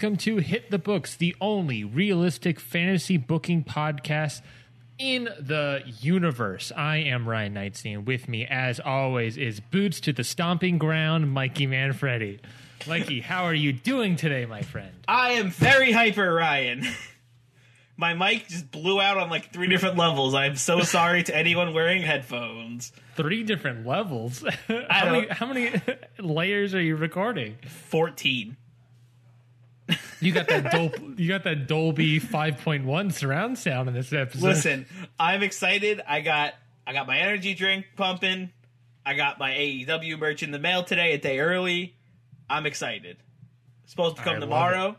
Welcome to Hit the Books, the only realistic fantasy booking podcast in the universe. I am Ryan Knightstein. With me, as always, is Boots to the Stomping Ground, Mikey Manfredi. Mikey, how are you doing today, my friend? I am very hyper, Ryan. My mic just blew out on like three different levels. I'm so sorry to anyone wearing headphones. Three different levels. How, many, how many layers are you recording? 14. You got that Dol- you got that Dolby 5.1 surround sound in this episode. Listen, I'm excited. I got I got my energy drink pumping. I got my AEW merch in the mail today, a day early. I'm excited. Supposed to come I tomorrow.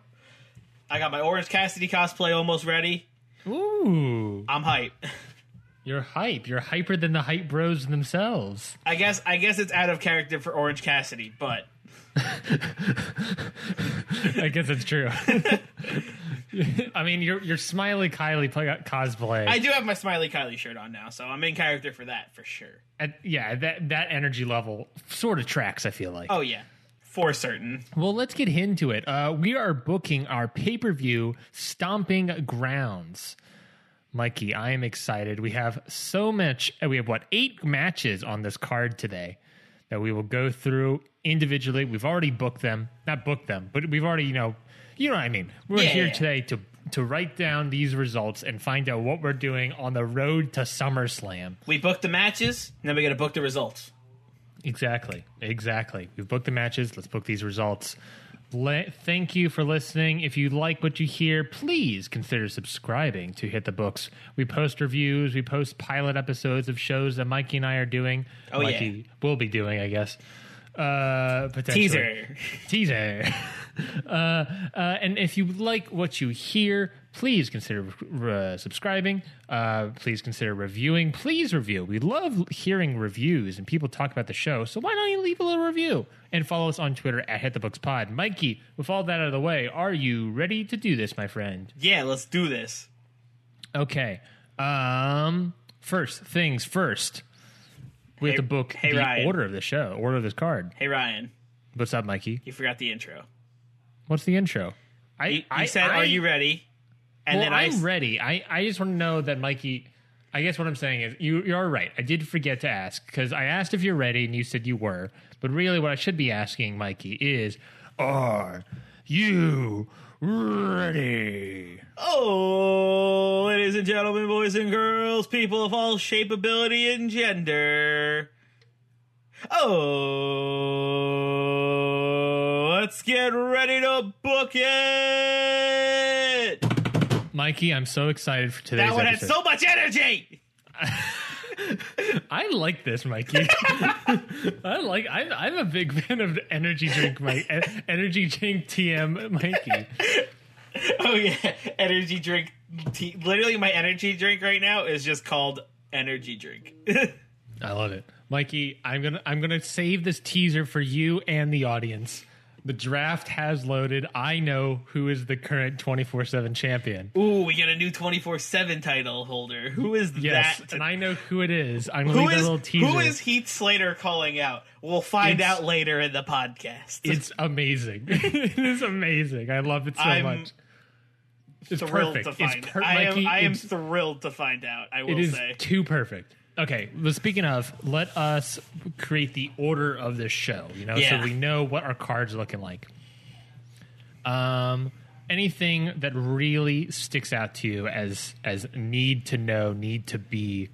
I got my Orange Cassidy cosplay almost ready. Ooh, I'm hype. you're hype. You're hyper than the hype bros themselves. I guess I guess it's out of character for Orange Cassidy, but I guess it's true. I mean, your your smiley Kylie play, cosplay. I do have my Smiley Kylie shirt on now, so I'm in character for that for sure. at- yeah, that that energy level sort of tracks. I feel like. Oh yeah, for certain. Well, let's get into it. Uh, we are booking our pay per view Stomping Grounds. Mikey, I am excited. We have so much. We have what eight matches on this card today that we will go through individually. We've already booked them, not booked them, but we've already you know, you know what I mean. We're Yeah, here yeah. today to to write down these results and find out what we're doing on the road to SummerSlam. We booked the matches, and then we got to book the results. Exactly. Exactly. We've booked the matches. Let's book these results. Le- thank you for listening. If you like what you hear, please consider subscribing to Hit the Books. We post reviews, we post pilot episodes of shows that Mikey and I are doing. Oh, Mikey yeah. will be doing, I guess. Uh. Teaser. Teaser. uh, uh, and if you like what you hear, please consider uh, subscribing. Uh, please consider reviewing. Please review. We love hearing reviews and people talk about the show. So why don't you leave a little review and follow us on Twitter at Hit the Books Pod. Mikey, with all that out of the way, are you ready to do this, my friend? Yeah, let's do this. Okay. Um. First things first. We have to book hey, the Ryan. order of the show, order of this card. Hey Ryan, What's up, Mikey? you forgot the intro. What's the intro? I, You, you I said, I- "Are you ready?" And well, then I, I'm s- ready. I, I just want to know that Mikey. I guess what I'm saying is you you're right. I did forget to ask because I asked if you're ready and you said you were. But really, what I should be asking Mikey is, are you ready? Oh, ladies and gentlemen, boys and girls, people of all shape, ability, and gender. Oh, let's get ready to book it. Mikey, I'm so excited for today's That one had so much energy. I like this, Mikey. I like. I, I'm a big fan of energy drink, Mike. Energy drink TM, Mikey. Oh yeah, energy drink. Tea. Literally, my energy drink right now is just called energy drink. I love it, Mikey. I'm gonna I'm gonna save this teaser for you and the audience. The draft has loaded. I know who is the current 24 seven champion. Ooh, we get a new twenty four seven title holder. Who is Yes, that? and I know who it is. I'm gonna Who leave a little teaser. who is Heath Slater calling out? We'll find It's- out later in the podcast. It's amazing. it is amazing. I love it so I'm much. It's thrilled perfect. to find. per- I am. Mikey, I am thrilled to find out. I will It is say. too perfect. Okay, well, speaking of, let us create the order of this show. You know, Yeah. so we know what our cards are looking like. Um, anything that really sticks out to you as as need to know, need to be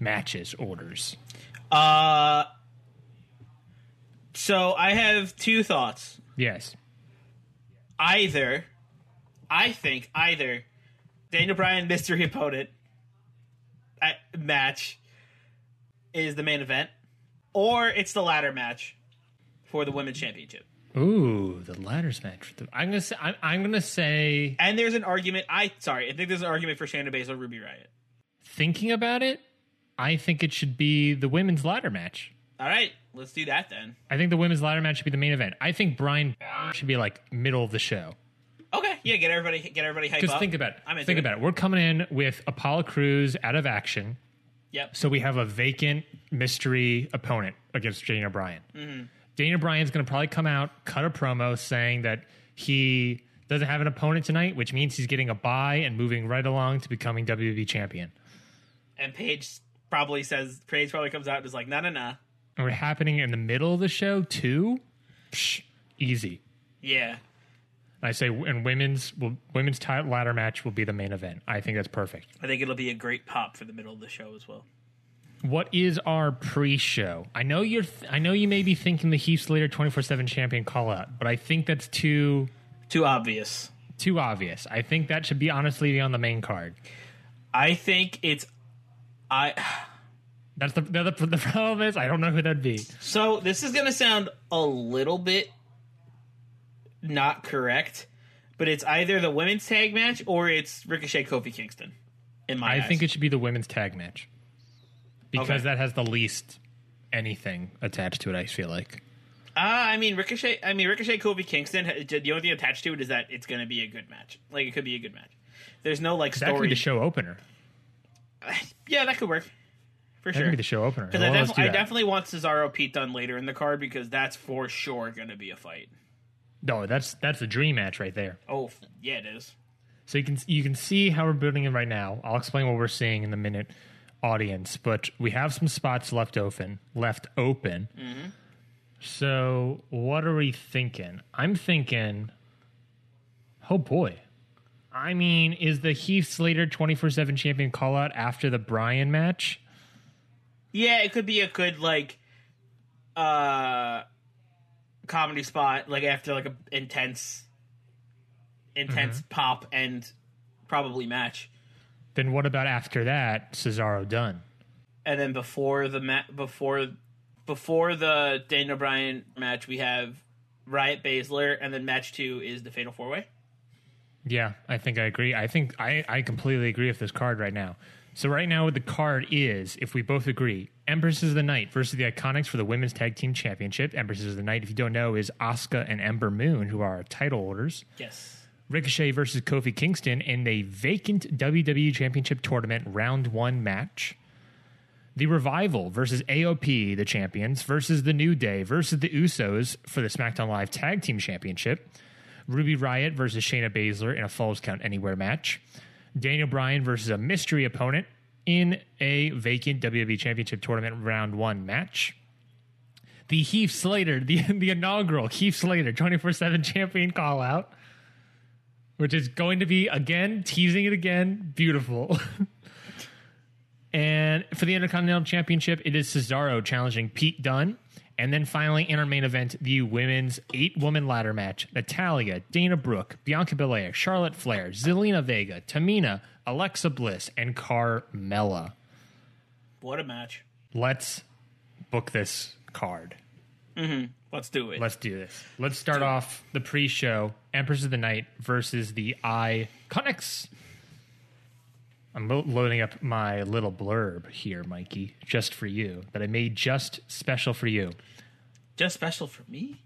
matches orders. Uh, so I have two thoughts. Yes. Either I think either Daniel Bryan mystery opponent uh, match is the main event, or it's the ladder match for the women's championship. Ooh, the ladders match. I'm gonna say. I'm, I'm gonna say. And there's an argument. I sorry, I think there's an argument for Shayna Baszler, Ruby Riot. Thinking about it, I think it should be the women's ladder match. All right, let's do that then. I think the women's ladder match should be the main event. I think Bryan should be like middle of the show. Okay, yeah, get everybody, get everybody hype Because up. think about it. I'm think it. about it. We're coming in with Apollo Crews out of action. Yep. So we have a vacant mystery opponent against Daniel Bryan. Mm-hmm. Bryan's going to probably come out, cut a promo saying that he doesn't have an opponent tonight, which means he's getting a bye and moving right along to becoming WWE champion. and Paige probably says Paige probably comes out and is like, no, no, no. And we're happening in the middle of the show too. Psh, easy. Yeah, And I say, and women's will, women's ladder match will be the main event. I think that's perfect. I think it'll be a great pop for the middle of the show as well. What is our pre-show? I know you're. Th- I know you may be thinking the Heath Slater twenty four seven champion call out, but I think that's too Too obvious. too obvious. I think that should be honestly on the main card. I think it's I. That's the the, the, the problem is I don't know who that'd be. So this is gonna sound a little bit not correct, but it's either the women's tag match or it's Ricochet Kofi Kingston. In my I eyes. think it should be the women's tag match because Okay. that has the least anything attached to it. I feel like. Uh, I mean Ricochet. I mean Ricochet Kofi Kingston. The only thing attached to it is that it's going to be a good match. Like it could be a good match. There's no like That could be story. the show opener. yeah, that could work for That sure. could be the show opener. Because I, def- I definitely want Cesaro Pete Dunne later in the card because that's for sure going to be a fight. No, that's that's a dream match right there. Oh yeah, it is. So you can you can see how we're building it right now. I'll explain what we're seeing in the minute, audience. But we have some spots left open. Left open. So what are we thinking? I'm thinking. Oh boy. I mean, is the Heath Slater 24 7 champion call out after the Bryan match? Yeah, it could be a good like uh comedy spot like after like a intense intense mm-hmm. pop and probably match. Then what about after that, Cesaro Dunne? And then before the ma- before before the Daniel Bryan match we have Riot Baszler and then match 2 is the Fatal 4 Way. Yeah, I think I agree. I think I, I completely agree with this card right now. So right now, the card is, if we both agree, Empresses of the Night versus the Iconics for the Women's Tag Team Championship. Empresses of the Night, if you don't know, is Asuka and Ember Moon, who are title holders. Yes. Ricochet versus Kofi Kingston in a vacant WWE Championship Tournament round one match. The Revival versus AOP, the champions, versus the New Day versus the Usos for the SmackDown Live Tag Team Championship. Ruby Riot versus Shayna Baszler in a Falls Count Anywhere match. Daniel Bryan versus a mystery opponent in a vacant WWE Championship Tournament round one match. The Heath Slater, the, the inaugural Heath Slater 24 7 champion call out which is going to be again teasing it again beautiful and for the intercontinental championship it is cesaro challenging pete dunne and then finally in our main event the women's eight woman ladder match natalya dana brooke bianca belair charlotte flair zelina vega tamina alexa bliss and carmella What a match. let's book this card mm-hmm. Let's do it. Let's do this. Let's start off the pre-show: Empress of the Night versus the I Iconics. I'm loading up my little blurb here, Mikey, just for you that I made just special for you. Just special for me?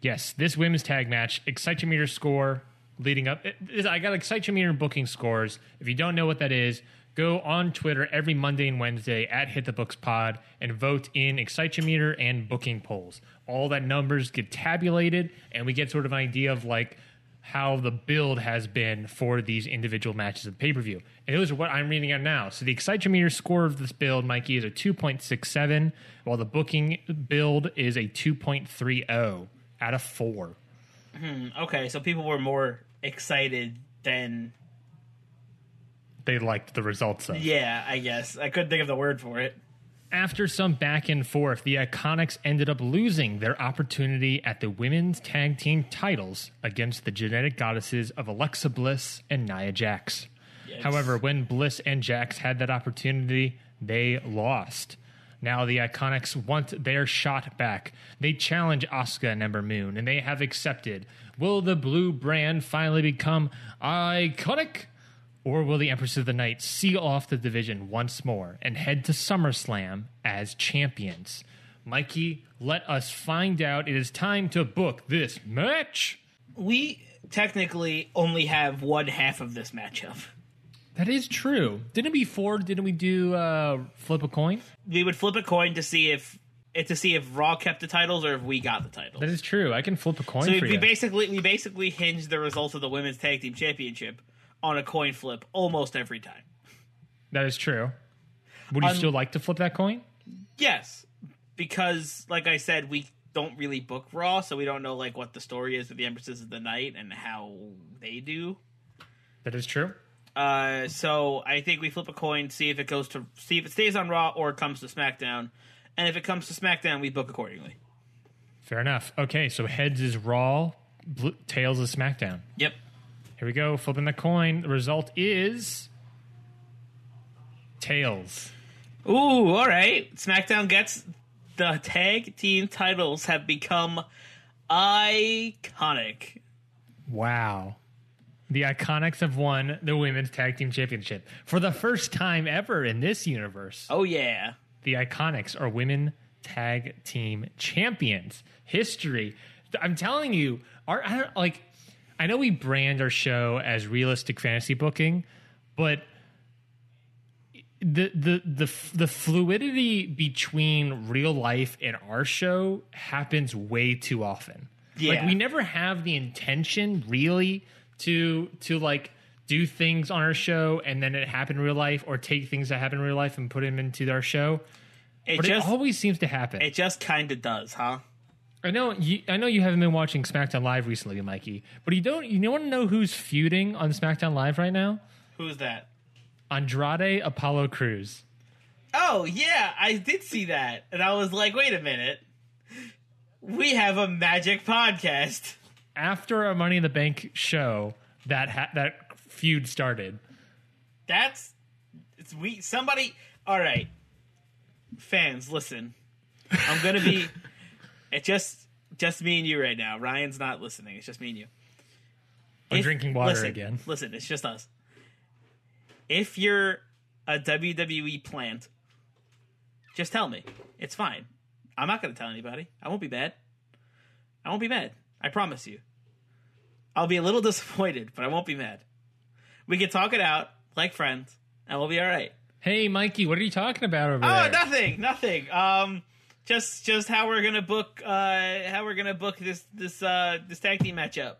Yes, this women's tag match, Excitometer score leading up. it- I got Excitometer and booking scores. If you don't know what that is, go on Twitter every Monday and Wednesday at Hit the Books Pod and vote in Excitometer and booking polls. All that numbers get tabulated, and we get sort of an idea of like how the build has been for these individual matches of the pay per view. And those are what I'm reading out now. So the Excitometer score of this build, Mikey, is a 2.67, while the booking build is a 2.30 out of four. Hmm, okay, so people were more excited than They liked the results of. Yeah, I guess. I couldn't think of the word for it. After some back and forth, the Iconics ended up losing their opportunity at the women's tag team titles against the genetic goddesses of Alexa Bliss and Nia Jax. However, when Bliss and Jax had that opportunity, they lost. Now the Iconics want their shot back. They challenge Asuka and Ember Moon, and they have accepted. Will the blue brand finally become iconic? Or will the Empress of the Night seal off the division once more and head to SummerSlam as champions? Mikey, let us find out. It is time to book this match. We technically only have one half of this matchup. That is true. Didn't we before? Didn't we do uh, flip a coin? We would flip a coin to see if eh, to see if Raw kept the titles or if we got the titles. That is true. I can flip a coin so for we you. basically we basically hinged the results of the women's tag team championship on a coin flip almost every time. that is true. Would you Um, still like to flip that coin? Yes, because like I said, we don't really book Raw, so we don't know like what the story is with the Empresses of the Night and how they do. That is true. Uh, so I think we flip a coin, see if it goes to see if it stays on Raw or it comes to SmackDown, and if it comes to SmackDown, we book accordingly. Fair enough. Okay, so heads is Raw, tails is SmackDown. Yep. Here we go. Flipping the coin. The result is tails. Ooh, all right. SmackDown gets the tag team titles have become iconic. Wow. The Iconics have won the Women's Tag Team Championship for the first time ever in this universe. Oh yeah. The Iconics are Women Tag Team Champions. History. I'm telling you, our I don't, like I know we brand our show as realistic fantasy booking, but the the the the fluidity between real life and our show happens way too often. Like Yeah. we never have the intention really to to like do things on our show and then it happen in real life or take things that happen in real life and put them into our show. It But just it always seems to happen. it just kind of does, huh? I know you I know you haven't been watching SmackDown Live recently, Mikey, but you don't you want to know who's feuding on SmackDown Live right now? Who's that? Andrade Apollo Crews. Oh yeah, I did see that, and I was like, wait a minute, we have a magic podcast. after a Money in the Bank show that ha- that feud started. That's it's we somebody. All right, fans, listen. I'm gonna be. It's just just me and you right now. Ryan's not listening. It's just me and you. I'm If- drinking water listen, again. Listen, it's just us. If you're a WWE plant, just tell me. It's fine. I'm not going to tell anybody. I won't be mad. I won't be mad. I promise you. I'll be a little disappointed, but I won't be mad. We can talk it out like friends, and we'll be all right. Hey, Mikey, what are you talking about over Oh, there? Oh, nothing, nothing. Um, just just how we're gonna book uh how we're gonna book this this uh this tag team matchup.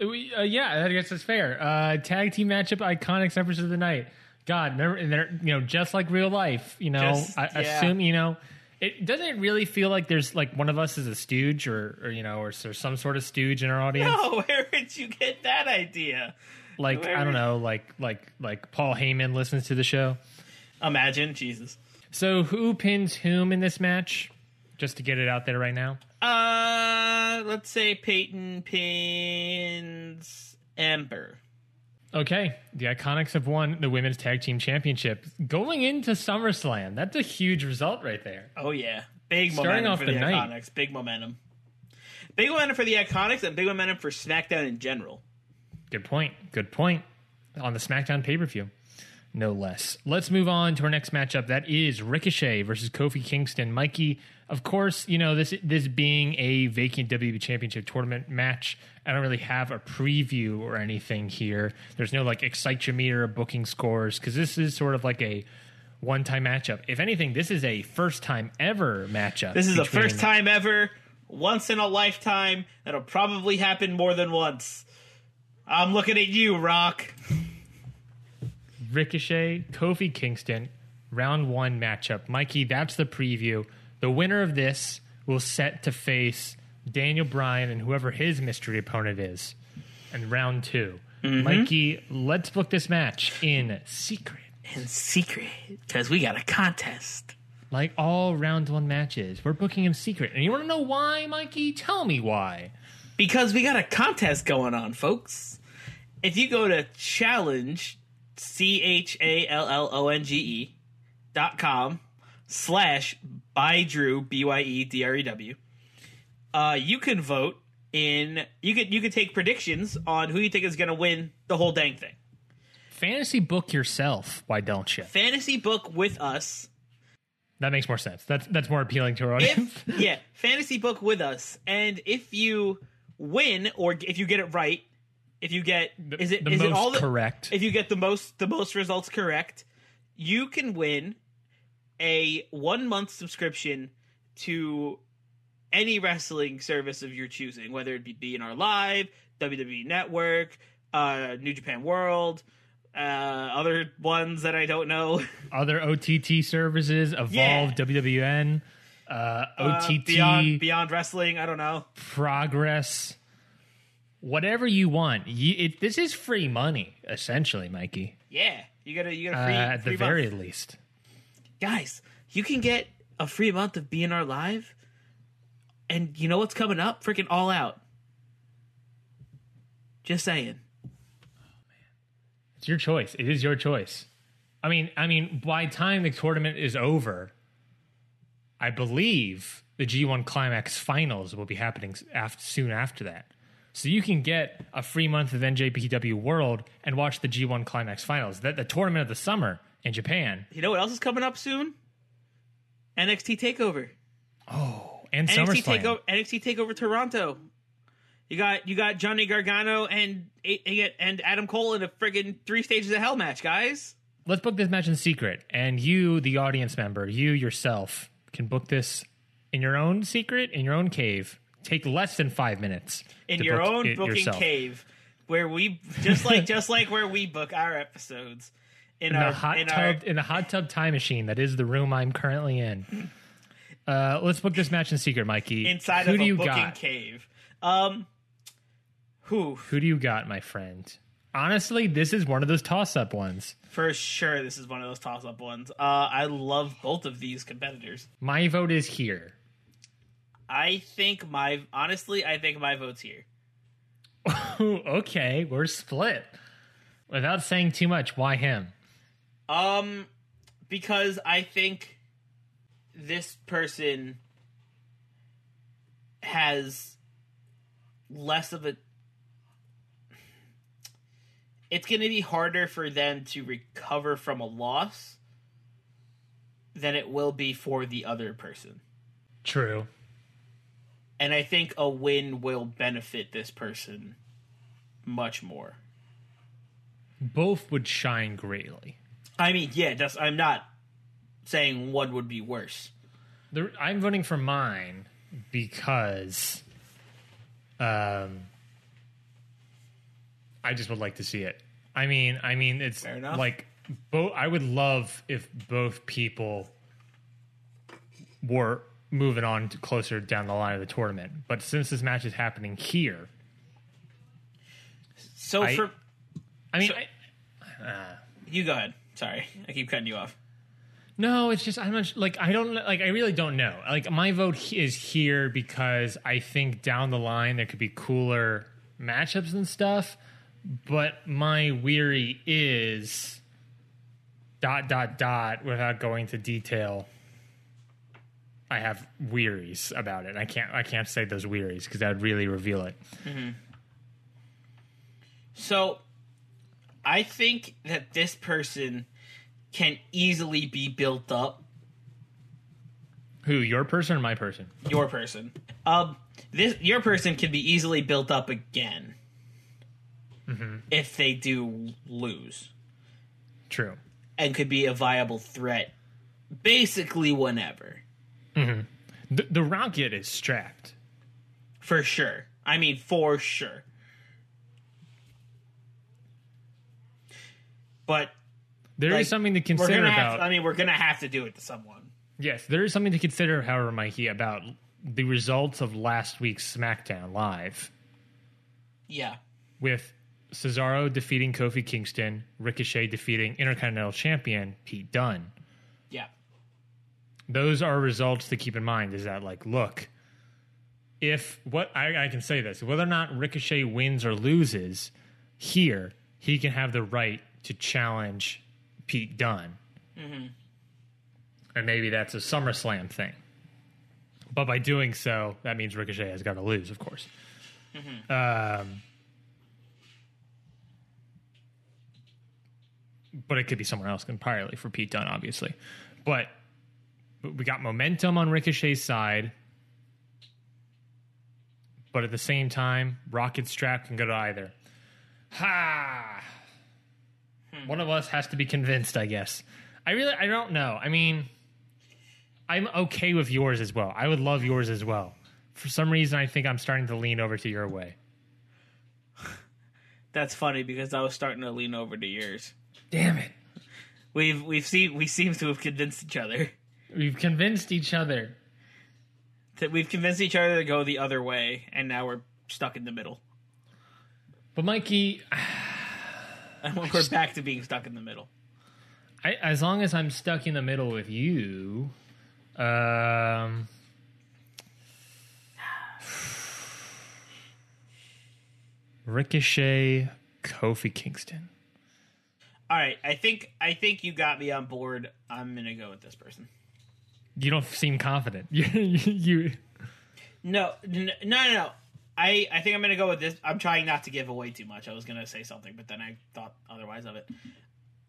We, uh, yeah, I guess that's fair. Uh, tag team matchup, Iconics Empress of the Night. God, remember, and they're you know just like real life. You know, Just- I yeah. assume you know. It doesn't it really feel like there's like one of us is a stooge or, or you know or, there's some sort of stooge in our audience. Oh, where did you get that idea? like I don't know, like like like Paul Heyman listens to the show. Imagine, Jesus. So who pins whom in this match? Just to get it out there right now. Uh, let's say Peyton pins Ember. Okay, the Iconics have won the Women's Tag Team Championship going into SummerSlam. That's a huge result right there. Oh yeah, big Starting momentum off for the the, night. Big momentum. Big momentum for the Iconics and big momentum for SmackDown in general. Good point. Good point. On the SmackDown pay per view, no less. Let's move on to our next matchup. That is Ricochet versus Kofi Kingston. Mikey, of course, you know this this being a vacant WWE Championship tournament match. I don't really have a preview or anything here. There's no like excitometer or booking scores because this is sort of like a one time matchup. If anything, this is a first time ever matchup. This is the first time ever, once in a lifetime. That'll probably happen more than once. I'm looking at you, Rock. Ricochet, Kofi Kingston, round one matchup. Mikey, that's the preview. The winner of this will set to face Daniel Bryan and whoever his mystery opponent is in round 2 mm-hmm. Mikey, let's book this match in secret. In secret, because we got a contest. like all round one matches. We're booking him secret. And you want to know why, Mikey? Tell me why. Because we got a contest going on, folks. If you go to challonge, C H A L L O N G E dot com slash by Drew, B Y E D R E W, uh, you can vote in you could you could take predictions on who you think is gonna win the whole dang thing. Fantasy book yourself. Why don't you? Fantasy book with us. That makes more sense. That's that's more appealing to our audience. If yeah, fantasy book with us. And if you win or if you get it right, if you get is it the is it most all the, correct. If you get the most the most results correct, you can win a one month subscription to any wrestling service of your choosing, whether it be BNR Live, WWE Network, uh, New Japan World, uh, other ones that I don't know. Other OTT services, Evolve, Yeah. WWN, uh, Uh, OTT, Beyond Beyond Wrestling, I don't know. Progress, whatever you want. You, it, this is free money, essentially, Mikey. Yeah, you got to you got Uh, a free at the free very least. guys. You can get a free month of BNR Live, and you know what's coming up? Freaking All Out. Just saying. It's your choice. It is your choice. I mean, I mean, by the time the tournament is over, I believe the G1 Climax Finals will be happening after, soon after that. So you can get a free month of NJPW World and watch the G1 Climax Finals. That the tournament of the summer in Japan You know what else is coming up soon? NXT Takeover. Oh, and NXT SummerSlam. Takeover. NXT Takeover Toronto. You got you got Johnny Gargano and and Adam Cole in a friggin' three stages of hell match, guys. Let's book this match in secret, and you, the audience member, you yourself, can book this in your own secret in your own cave. Take less than five minutes in your book own booking yourself. cave where we just like just like where we book our episodes in, in our hot in tub our in the hot tub time machine that is the room I'm currently in. Uh, let's book this match in secret, Mikey. inside Who of do a you booking got? cave. Um, who Who do you got, my friend? Honestly, this is one of those toss-up ones. for sure? This is one of those toss-up ones. Uh, I love both of these competitors. My vote is here. I think my honestly, I think my vote's here. okay, we're split. Without saying too much, why him? Um, because I think this person has less of a. It's going to be harder for them to recover from a loss than it will be for the other person. True. And I think a win will benefit this person much more. Both would shine greatly. I mean, yeah, that's, I'm not saying one would be worse. The, I'm voting for mine because um, I just would like to see it. I mean, I mean, it's Fair enough. like both. I would love if both people were moving on to closer down the line of the tournament. But since this match is happening here, So I- for I mean, So- I, ah, you go ahead. Sorry, I keep cutting you off. No, it's just I'm not like I don't like I really don't know. Like my vote is here because I think down the line there could be cooler matchups and stuff, but my weary is dot dot dot without going to detail. I have wearies about it. I can't I can't say those wearies because that would really reveal it. So, I think that this person can easily be built up. Who your person or my person? Your person, um, this your person can be easily built up again if they do lose, True. and could be a viable threat, basically whenever, Mm-hmm. The, the rocket is strapped. for sure. I mean, for sure. But There is like, something to we're consider gonna about. have. I mean, we're gonna have to do it to someone. Yes, there is something to consider, however, Mikey, about the results of last week's SmackDown Live Yeah. with Cesaro defeating Kofi Kingston, Ricochet defeating Intercontinental Champion Pete Dunne. Yeah. Those are results to keep in mind. Is that like, look, if what I, I can say this, whether or not Ricochet wins or loses here, he can have the right to challenge Pete Dunne. And maybe that's a SummerSlam thing. But by doing so, that means Ricochet has got to lose, of course. Um, but it could be someone else entirely for Pete Dunne, obviously. But we got momentum on Ricochet's side. But at the same time, Rocket Strap can go to either. Ha! Hmm. One of us has to be convinced, I guess. I really, I don't know. I mean, I'm okay with yours as well. I would love yours as well. For some reason, I think I'm starting to lean over to your way. That's funny because I was starting to lean over to yours. Damn it. We've we've seen we seem to have convinced each other We've convinced each other. that we've convinced each other to go the other way, and now we're stuck in the middle. But Mikey, And we're back to being stuck in the middle. I, as long as I'm stuck in the middle with you, um, Ricochet, Kofi Kingston. All right, I think I think you got me on board. I'm gonna go with this person. You don't seem confident. You, you, No, no, no, no. I I think I'm gonna go with this. I'm trying not to give away too much. I was gonna say something, but then I thought otherwise of it.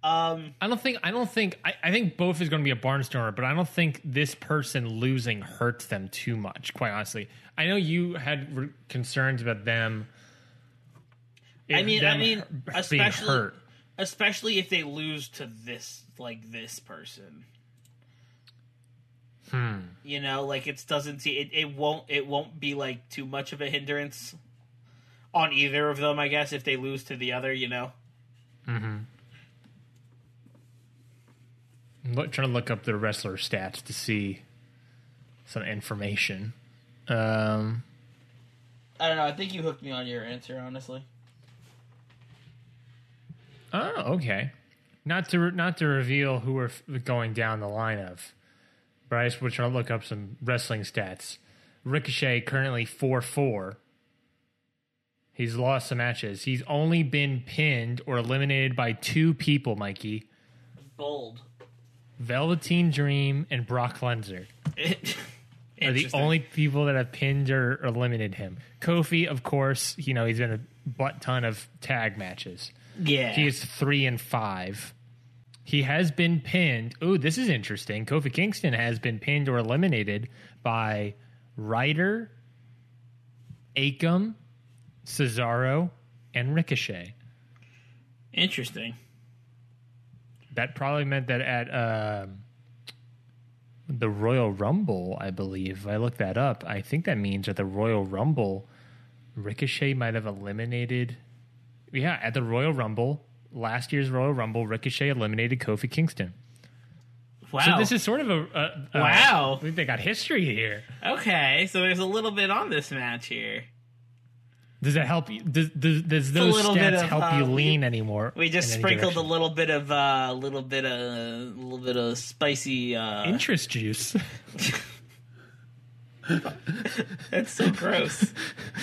Um, I don't think. I don't think. I, I think both is going to be a barnstormer, but I don't think this person losing hurts them too much. Quite honestly, I know you had re- concerns about them. I mean, I mean, especially especially if they lose to this like this person. Hmm. You know, like it doesn't see it. It won't. It won't be like too much of a hindrance on either of them. I guess if they lose to the other, you know. Mm-hmm. I'm look, trying to look up the wrestler stats to see some information. Um, I don't know. I think you hooked me on your answer, honestly. oh, okay. Not to re- not to reveal who we're f- going down the line of, just was trying to look up some wrestling stats. Ricochet currently four four. He's lost some matches. He's only been pinned or eliminated by two people, Mikey. Bold. Velveteen Dream and Brock Lesnar. are the only people that have pinned or eliminated him. Kofi, of course, you know he's in a butt ton of tag matches. yeah. He is three and five. He has been pinned. Oh, this is interesting. Kofi Kingston has been pinned or eliminated by Ryder, Akam, Cesaro, and Ricochet. interesting. That probably meant that at um the Royal Rumble, I believe, if I look that up, I think that means at the Royal Rumble, Ricochet might have eliminated. Yeah, at the Royal Rumble, last year's Royal Rumble, Ricochet eliminated Kofi Kingston. Wow. So this is sort of a, a, a Wow. I think they got history here. okay. So there's a little bit on this match here. Does that help you? Does, does, does those stats of, help you uh, lean anymore? We just sprinkled a little bit of uh, a little bit of a little bit of spicy. Uh, interest juice. that's so gross.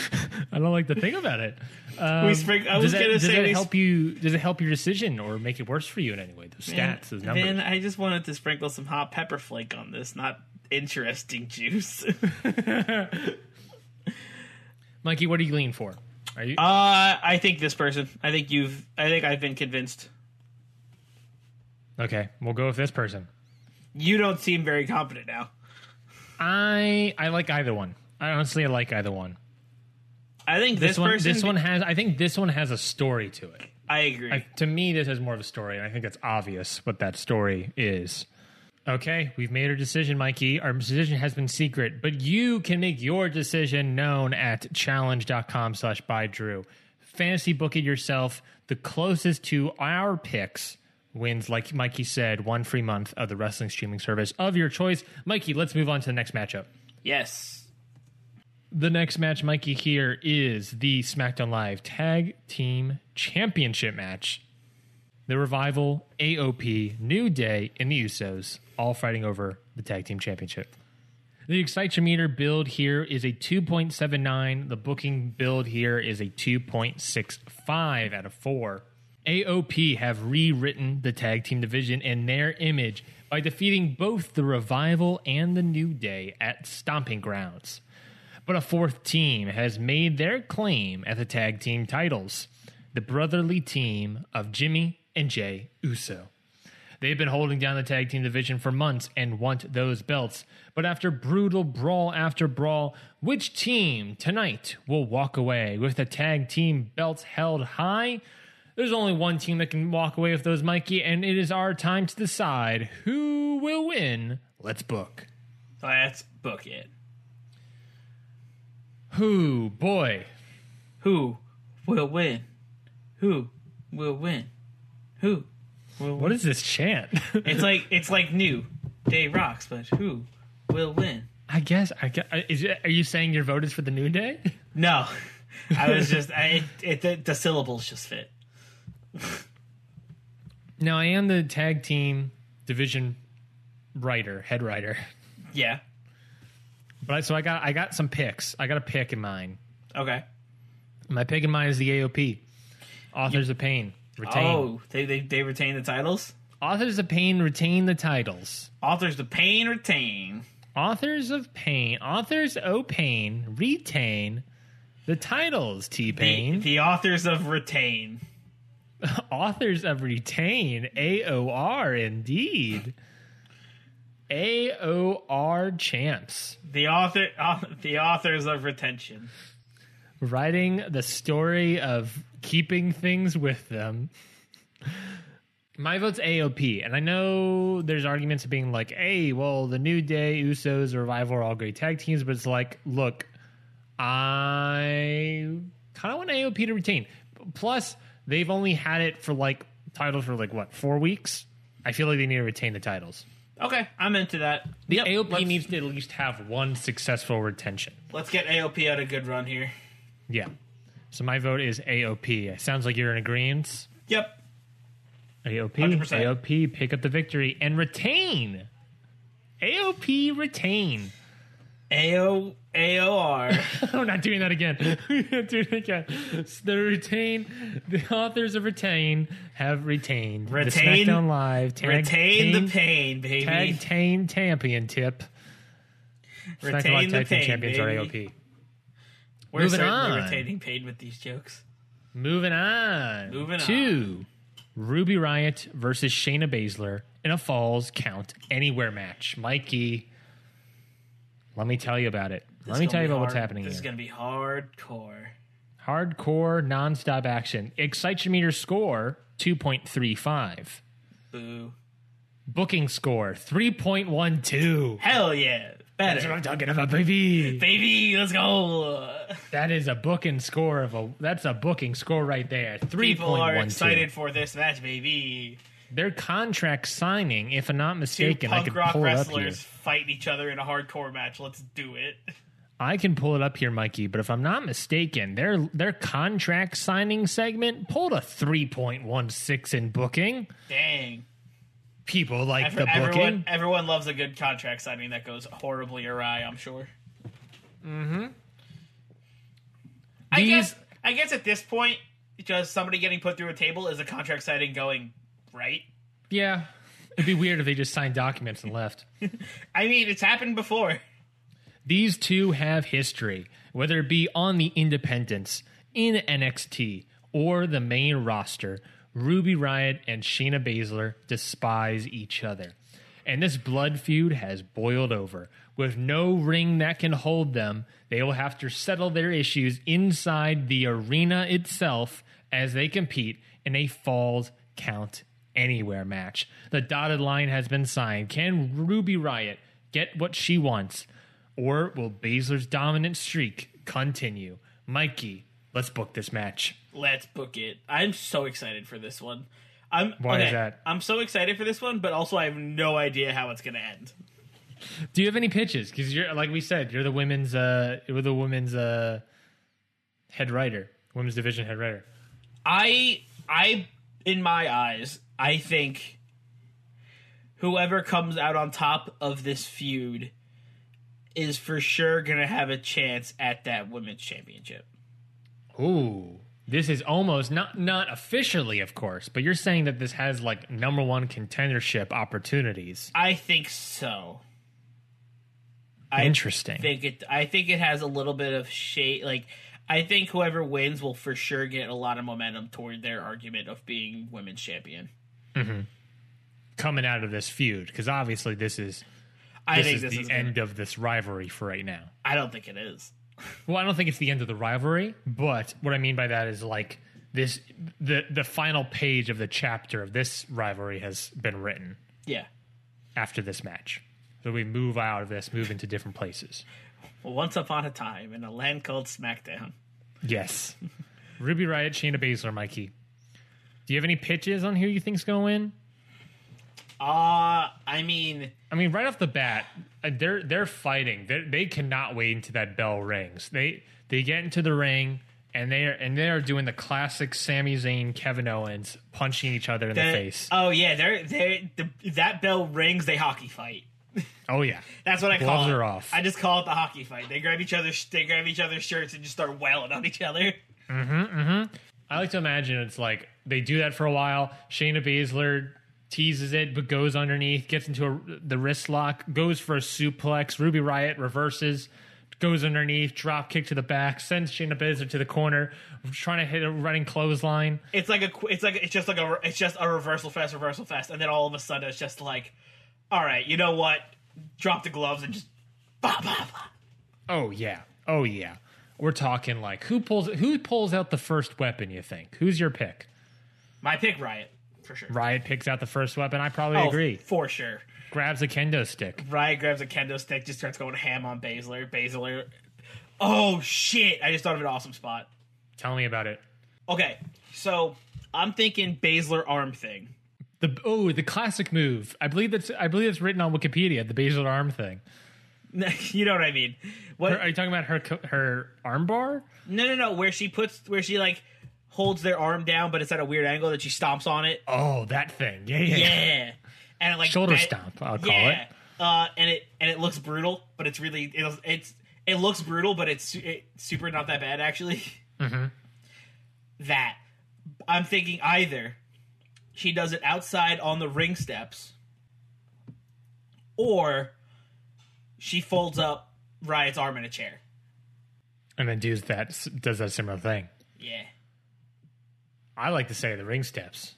I don't like to think about it. Um, We sprink- I was that, gonna does say that help you? Does it help your decision or make it worse for you in any way? Those stats, those numbers. Man, I just wanted to sprinkle some hot pepper flake on this, not interesting juice. uh, Mikey, what are you leaning for? Are you? I think this person. I think you've. I think I've been convinced. okay, we'll go with this person. You don't seem very confident now. I I like either one. I honestly I like either one. I think This, this, one, this one has. I think this one has a story to it. I agree. I, to me, this has more of a story, and I think it's obvious what that story is. Okay, we've made our decision, Mikey. Our decision has been secret, but you can make your decision known at challonge.com slash by Drew. Fantasy book it yourself. The closest to our picks wins, like Mikey said, one free month of the wrestling streaming service of your choice. Mikey, let's move on to the next matchup. yes. The next match, Mikey, here is the SmackDown Live Tag Team Championship match. the Revival, AOP, New Day, and the Usos, all fighting over the Tag Team Championship. The Excitometer build here is a 2.79. The booking build here is a 2.65 out of 4. AOP have rewritten the tag team division in their image by defeating both the Revival and the New Day at Stomping Grounds. But a fourth team has made their claim at the tag team titles the brotherly team of Jimmy and Jay Uso. They've been holding down the tag team division for months and want those belts. But after brutal brawl after brawl, which team tonight will walk away with the tag team belts held high? There's only one team that can walk away with those, Mikey, and it is our time to decide who will win. Let's book. Let's book it. Who, boy? Who will win? Who will win? Who will What is this chant? It's like it's like new day rocks, but who will win? I guess. I guess. Uh, is it, are you saying your vote is for the New Day? No, I was just I, it, the, the syllables just fit. now I am the tag team division writer, head writer. Yeah. But I, so I got I got some picks. I got a pick in mind. Okay. My pick in mind is the AOP. Authors of Pain retain. Oh, they, they they retain the titles. Authors of Pain retain the titles. Authors of pain retain. Authors of Pain, authors O Pain retain the titles. T The, Pain. the authors of retain. authors of retain AOR indeed. AOR champs. The author uh, the authors of retention. writing the story of keeping things with them. My vote's AOP, and I know there's arguments of being like, "Hey, well, the New Day, Usos, Revival are all great tag teams," but it's like, look, I kind of want AOP to retain. Plus, they've only had it for like titles for like what four weeks. I feel like they need to retain the titles. Okay, I'm into that. The Yep, AOP needs to at least have one successful retention. let's get AOP out a good run here. Yeah. So my vote is AOP. It sounds like you're in agreement. Yep. AOP, 100%. AOP, pick up the victory and retain. AOP retain. AO AOR. We're not doing that again. Not doing it again. So the retain, the authors of retain have retained Retain- the SmackDown Live tag, retain the pain, baby. tag team champion tip. SmackDown Retain Live the tag team pain, champions are baby. AOP. We're Moving on. retaining pain with these jokes. Moving on. Moving to Ruby Riot versus Shayna Baszler in a Falls Count Anywhere match. Mikey, let me tell you about it. Let me tell you about what's happening This here. is gonna be hardcore. Hardcore, nonstop action. Excitometer score 2.35. Boo. Booking score 3.12. Hell yeah. That's what I'm talking about, baby. Baby, let's go. That is a booking score of a. That's a booking score right there. Three People are excited for this match, baby. Their contract signing, if I'm not Two mistaken, I punk could rock pull it up here. wrestlers fight each other in a hardcore match. Let's do it. I can pull it up here, Mikey. But if I'm not mistaken, their their contract signing segment pulled a 3.16 in booking. Dang. People like the booking. everyone, everyone loves a good contract signing that goes horribly awry. I'm sure. Mm-hmm. I These- guess. I guess at this point, just somebody getting put through a table is a contract signing going right. Yeah, it'd be weird if they just signed documents and left. I mean, it's happened before. These two have history, whether it be on the independents, in NXT, or the main roster. Ruby Riot and Shayna Baszler despise each other. And this blood feud has boiled over. With no ring that can hold them, they will have to settle their issues inside the arena itself as they compete in a Falls Count Anywhere match. The dotted line has been signed. Can Ruby Riot get what she wants? Or will Baszler's dominant streak continue? Mikey, let's book this match. Let's book it. I'm so excited for this one. I'm Why is that? I'm so excited for this one, but also I have no idea how it's going to end. Do you have any pitches? Because you're like we said, you're the women's uh you're the women's uh head writer, women's division head writer. I I in my eyes, I think whoever comes out on top of this feud is for sure going to have a chance at that women's championship. Ooh. This is almost not not officially, of course, but you're saying that this has like number one contendership opportunities. I think so. I Interesting. think it. I think it has a little bit of shade. Like, I think whoever wins will for sure get a lot of momentum toward their argument of being women's champion. Mm-hmm. coming out of this feud because obviously this is I this think is this the is end Gonna, of this rivalry for right now. I don't think it is. Well, I don't think it's the end of the rivalry, but what I mean by that is like this the the final page of the chapter of this rivalry has been written Yeah. after this match. So we move out of this, move into different places. Well, once upon a time in a land called SmackDown. Yes. Ruby Riot, Shayna Baszler, Mikey. Do you have any pitches on who you think's going to win? Uh I mean, I mean, right off the bat, uh, they're they're fighting. They they cannot wait until that bell rings. They they get into the ring and they are and they are doing the classic Sami Zayn, Kevin Owens punching each other in the that- face. Oh yeah, they're they the, that bell rings. They hockey fight. Oh yeah, That's what I Gloves call it. are off. I just call it the hockey fight. They grab each other's they grab each other's shirts and just start wailing on each other. Mm hmm. I like to imagine it's like they do that for a while. Shayna Baszler teases it, but goes underneath, gets into a, the wrist lock, goes for a suplex. Ruby Riot reverses, goes underneath, drop kick to the back, sends Shayna Baszler to the corner, trying to hit a running clothesline. It's like a it's like it's just like a it's just a reversal fest reversal fest, and then all of a sudden it's just like, all right, you know what? Drop the gloves and just bah bah bah. Oh yeah, oh yeah. We're talking like who pulls who pulls out the first weapon? You think who's your pick? My pick, Riot for sure. Riot picks out the first weapon. I probably Oh, agree. for sure. Grabs a kendo stick. Riot grabs a kendo stick, just starts going ham on Baszler. Baszler. Oh shit! I just thought of an awesome spot. Tell me about it. Okay, so I'm thinking Baszler arm thing. The oh, the classic move. I believe that's I believe it's written on Wikipedia. The Baszler arm thing. you know what I mean? What? Her- are you talking about her her arm bar? No, no, no. Where she puts, where she like holds their arm down, but it's at a weird angle that she stomps on it. Oh, that thing. Yeah, yeah. Yeah, and it, like Shoulder bent- stomp, I'll call yeah. it. Uh, and it and it looks brutal, but it's really it's it's it looks brutal, but it's it's super not that bad actually. Mm-hmm. That I'm thinking either she does it outside on the ring steps, or she folds up Riot's arm in a chair. And then does that does that similar thing. Yeah. I like to say the ring steps.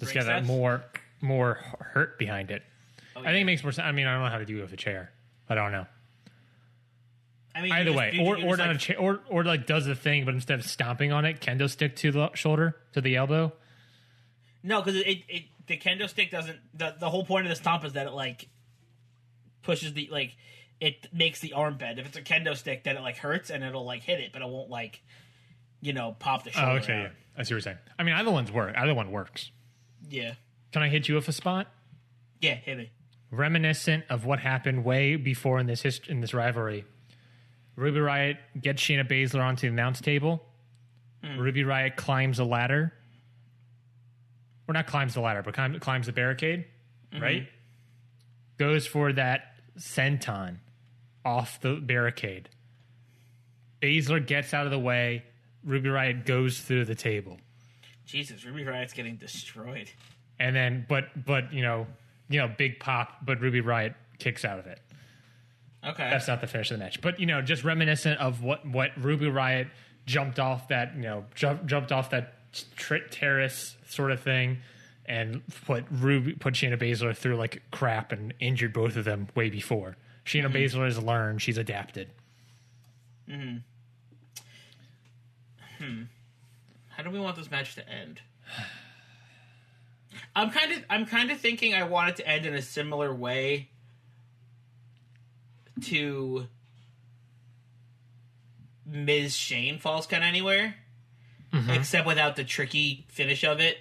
Just Ring got that steps? more more hurt behind it. Oh, I think it makes more sense. I mean, I don't know how to do it with a chair. I don't know. I mean, you Either just- way, you- or you or just, not like- a chair, or or like does the thing, but instead of stomping on it, kendo stick to the shoulder to the elbow. No, because it, it the kendo stick doesn't. The the whole point of the stomp is that it like pushes the like it makes the arm bend. If it's a kendo stick, then it like hurts and it'll like hit it, but it won't like you know pop the oh, shoulder. Oh, okay, out. yeah. I see what you're saying. I mean, either one's work. Either one works. yeah, Can I hit you with a spot? yeah, hit me. Reminiscent of what happened way before in this hist- in this rivalry. Ruby Riot gets Shayna Baszler onto the announce table. Hmm. Ruby Riot climbs a ladder. Or not climbs the ladder, but climb, climbs the barricade, mm-hmm. right? Goes for that senton off the barricade. Baszler gets out of the way. Ruby Riot goes through the table. Jesus, Ruby Riot's getting destroyed. and then but but you know you know big pop but ruby riot kicks out of it. Okay, that's not the finish of the match. But you know just reminiscent of what what ruby riot jumped off that you know jump, jumped off that tri- terrace sort of thing and put ruby put Shayna Baszler through like crap and injured both of them way before. Shayna mm-hmm. Baszler has learned. She's adapted mm-hmm. Hmm. how do we want this match to end? I'm kind of I'm kind of thinking I want it to end in a similar way to Miz Shane Falls Count Anywhere, mm-hmm. except without the tricky finish of it.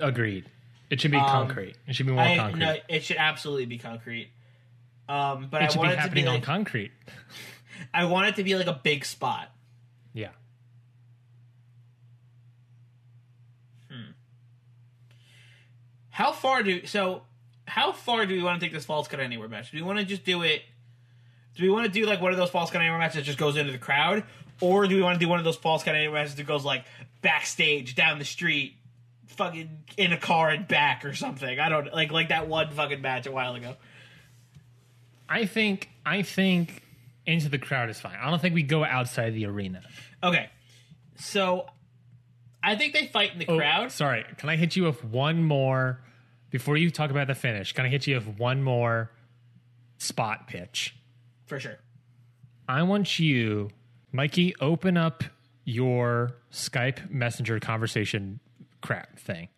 agreed it should be um, concrete it should be more I, concrete no, it should absolutely be concrete. Um, but it I want be it to be happening on concrete I want it to be like a big spot. yeah How far do so? How far do we want to take this Falls Count Anywhere match? Do we want to just do it? Do we want to do like one of those Falls Count Anywhere matches that just goes into the crowd, or do we want to do one of those Falls Count Anywhere matches that goes like backstage down the street, fucking in a car and back or something? I don't like like that one fucking match a while ago. I think I think into the crowd is fine. I don't think we go outside the arena. Okay, so I think they fight in the Oh, crowd. Sorry, can I hit you with one more before you talk about the finish? Can I hit you with one more spot pitch? For sure. I want you, Mikey, open up your Skype Messenger conversation crap thing.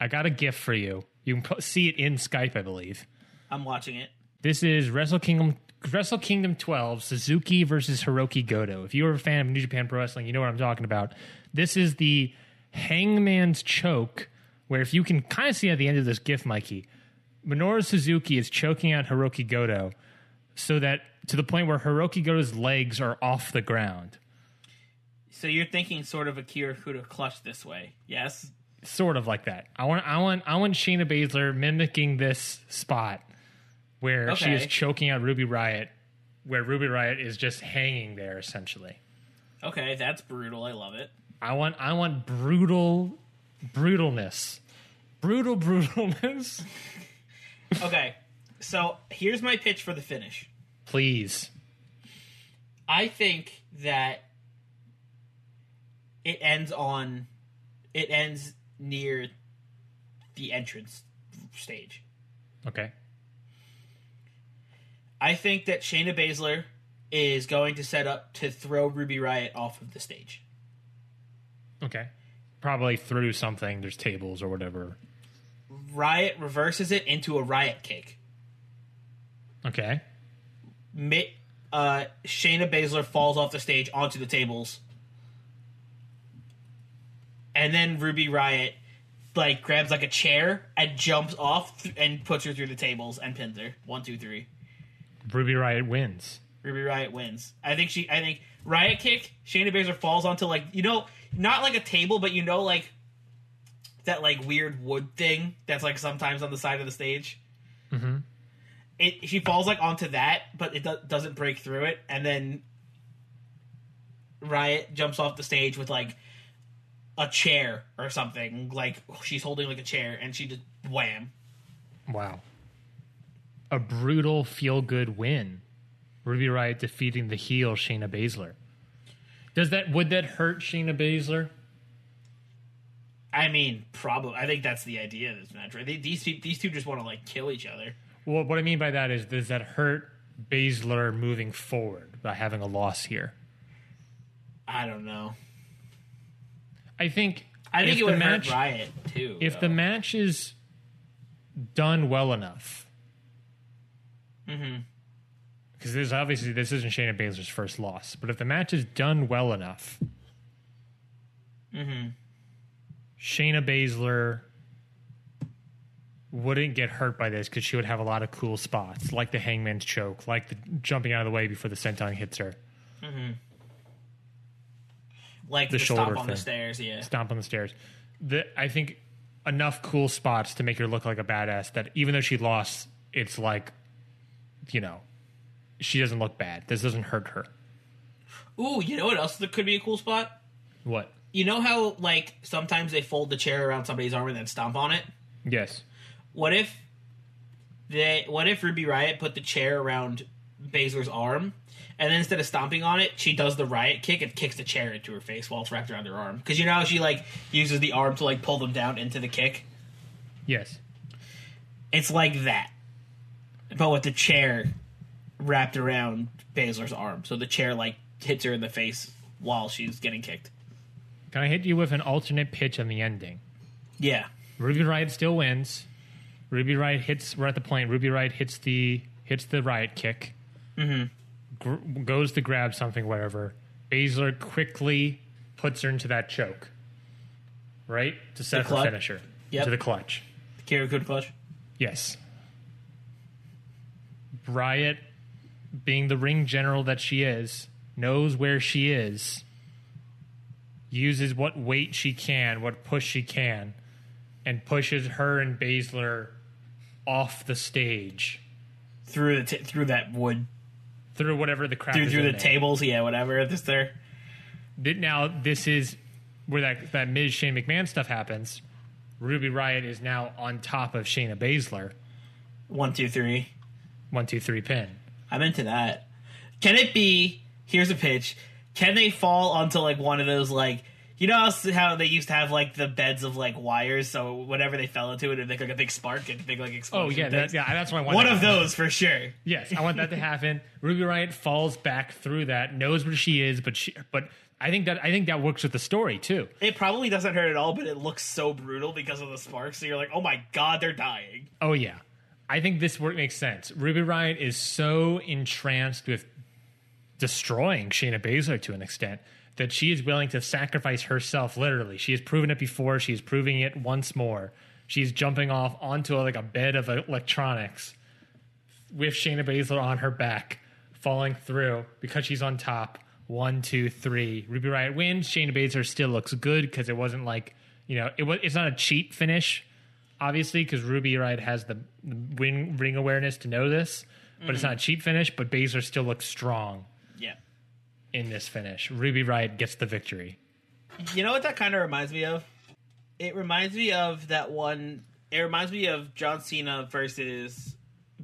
I got a gift for you. You can see it in Skype, I believe. I'm watching it. This is Wrestle Kingdom Wrestle Kingdom 12 Suzuki versus Hiroki Goto. If you're a fan of New Japan Pro Wrestling, you know what I'm talking about. This is the Hangman's Choke, where if you can kind of see at the end of this GIF, Mikey, Minoru Suzuki is choking out Hiroki Goto so that to the point where Hiroki Goto's legs are off the ground. So you're thinking sort of a Kirifuda clutch this way, yes? Sort of like that. I want I want I want Shayna Baszler mimicking this spot where she is choking out Ruby Riot, where Ruby Riot is just hanging there essentially. Okay, that's brutal. I love it. I want I want brutal brutalness. Brutal brutalness. Okay, so here's my pitch for the finish. Please. I think that it ends on it ends near the entrance stage. Okay. I think that Shayna Baszler is going to set up to throw Ruby Riot off of the stage. Okay. Probably through something. There's tables or whatever. Riot reverses it into a Riot kick. Okay. Mi- uh, Shayna Baszler falls off the stage onto the tables, and then Ruby Riot like grabs like a chair and jumps off th- and puts her through the tables and pins her. One, two, three. Ruby Riot wins. Ruby Riot wins. I think she. I think Riot kick. Shayna Baszler falls onto like you know not like a table, but you know like that like weird wood thing that's like sometimes on the side of the stage. Mm-hmm. It she falls like onto that, but it do- doesn't break through it, and then Riot jumps off the stage with like a chair or something. Like she's holding like a chair, and she just wham. Wow. A brutal feel good win. Ruby Riot defeating the heel Shayna Baszler. Does that would that hurt Shayna Baszler? I mean, probably. I think that's the idea of this match, right? They, these two, these two just want to like kill each other. Well, what I mean by that is, does that hurt Baszler moving forward by having a loss here? I don't know. I think. I think it would match, hurt Riot too. If the match is done well enough, Mm-hmm. because this obviously this isn't Shayna Baszler's first loss, but if the match is done well enough, Mm-hmm. Shayna Baszler wouldn't get hurt by this because she would have a lot of cool spots, like the Hangman's choke, like the jumping out of the way before the senton hits her, like the the, shoulder stomp on the stairs, yeah. stomp on the stairs. The, I think enough cool spots to make her look like a badass that even though she lost, it's like, you know, she doesn't look bad. This doesn't hurt her. Ooh, you know what else that could be a cool spot? What? You know how like sometimes they fold the chair around somebody's arm and then stomp on it. Yes. What if they? What if Ruby Riot put the chair around Baszler's arm, and then instead of stomping on it, she does the Riot kick and kicks the chair into her face while it's wrapped around her arm? Because you know how she like uses the arm to like pull them down into the kick. Yes. It's like that, but with the chair wrapped around Baszler's arm, so the chair like hits her in the face while she's getting kicked. Can I hit you with an alternate pitch on the ending? Yeah, Ruby Riot still wins. Ruby Riot hits. We're at the point. Ruby Riot hits the hits the Riot kick. Mm-hmm. Gr- goes to grab something, whatever. Baszler quickly puts her into that choke. Right to set The clutch? finisher. Yep. To the clutch. The Kirifuda clutch. Yes. Riot, being the ring general that she is, knows where she is, uses what weight she can, what push she can, and pushes her and Baszler off the stage through the t- through that wood through whatever the crap through is through the there. tables. Yeah, whatever. This there. Now this is where that that Miz Shane McMahon stuff happens. Ruby Riot is now on top of Shayna Baszler. One, two, three. One, two, three pin. I'm into that. Can it be? Here's a pitch. Can they fall onto like one of those like you know how, they used to have like the beds of like wires, so whatever they fell into it would make like a big spark, and big like explosion. Oh yeah, that, yeah. That's what I want. one of happen. those for sure. Yes, I want that to happen. Ruby Riot falls back through that, knows where she is, but she, but I think that I think that works with the story too. It probably doesn't hurt at all, but it looks so brutal because of the sparks. So you're like, oh my god, they're dying. Oh yeah, I think this work makes sense. Ruby Riot is so entranced with destroying Shayna Baszler to an extent that she is willing to sacrifice herself. Literally, she has proven it before. She is proving it once more. She's jumping off onto like a bed of electronics with Shayna Baszler on her back, falling through because she's on top. One, two, three. Ruby Riot wins. Shayna Baszler still looks good because it wasn't like you know it was. It's not a cheap finish, obviously, because Ruby Riot has the wing ring awareness to know this, but it's mm-hmm. not a cheap finish. But Baszler still looks strong Yeah. in this finish. Ruby Riot gets the victory. You know what that kind of reminds me of? It reminds me of that one. It reminds me of John Cena versus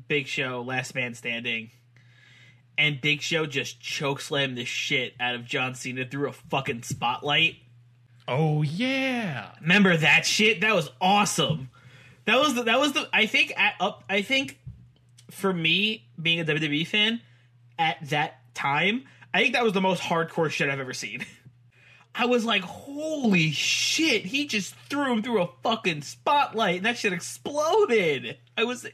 Big Show, Last Man Standing. And Big Show just chokeslammed the shit out of John Cena through a fucking spotlight. Oh yeah, Remember that shit? That was awesome. That was the, that was the. I think at up. I think for me being a WWE fan at that time, I think that was the most hardcore shit I've ever seen. I was like, holy shit! He just threw him through a fucking spotlight, and that shit exploded. I was,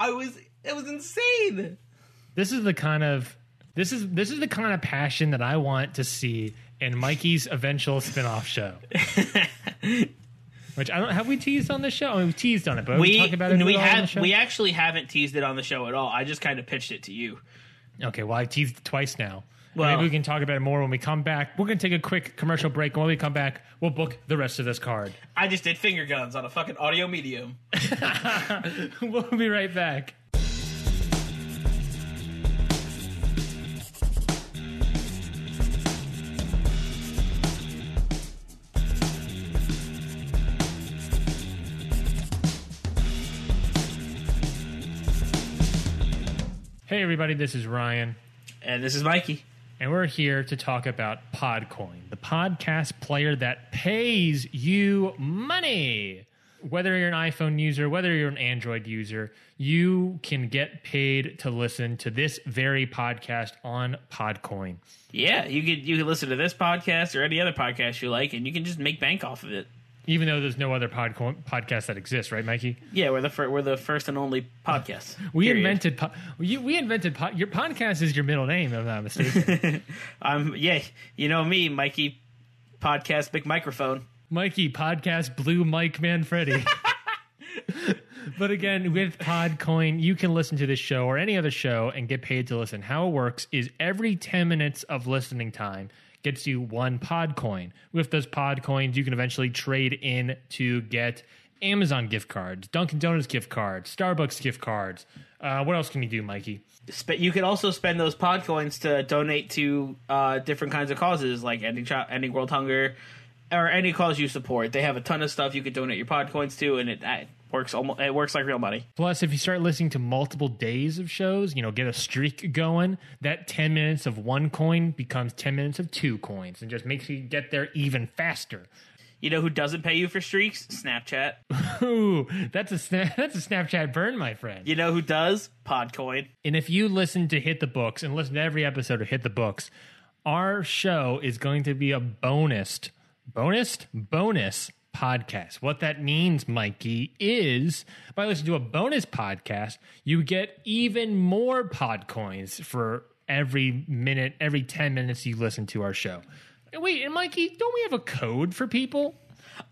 I was, it was insane. this is the kind of this is this is the kind of passion that I want to see in Mikey's eventual spin-off show. Which I don't have we teased on this show. I mean, we teased on it, but we, We talked about it. we the have we actually haven't teased it on the show at all. I just kind of pitched it to you. Okay, well, I teased it twice now. Well- Maybe we can talk about it more when we come back. We're going to take a quick commercial break. And when we come back, we'll book the rest of this card. I just did finger guns on a fucking audio medium. we'll be right back. Hey, everybody, this is Ryan. And this is Mikey. and we're here to talk about Podcoin, the podcast player that pays you money. Whether you're an iPhone user, whether you're an Android user, you can get paid to listen to this very podcast on Podcoin. Yeah, you could you could listen to this podcast or any other podcast you like, and you can just make bank off of it. Even though there's no other podcoin podcast that exists, right, Mikey? Yeah, we're the fir- we're the first and only podcast. We period. invented po- we, we invented po- your podcast is your middle name, if I'm not mistaken. Um, yeah, you know me, Mikey. Podcast, big microphone. Mikey podcast blue Mike Manfredi. but again, with Podcoin, you can listen to this show or any other show and get paid to listen. How it works is every 10 minutes of listening time gets you one Podcoin. With those Podcoins, you can eventually trade in to get Amazon gift cards, Dunkin' Donuts gift cards, Starbucks gift cards. Uh, what else can you do, Mikey? You could also spend those pod coins to donate to uh, different kinds of causes, like ending chi- ending world hunger, or any cause you support. They have a ton of stuff you could donate your pod coins to, and it, works almost it works like real money. Plus, if you start listening to multiple days of shows, you know, get a streak going, that 10 minutes of one coin becomes 10 minutes of two coins and just makes you get there even faster. You know who doesn't pay you for streaks? Snapchat. Ooh, that's a sna- that's a Snapchat burn, my friend. You know who does? Podcoin. And if you listen to Hit the Books and listen to every episode of Hit the Books, our show is going to be a bonus, bonus, bonus podcast. What that means, Mikey, is by listening to a bonus podcast, you get even more pod coins for every minute, every 10 minutes you listen to our show. Wait, and Mikey, don't we have a code for people?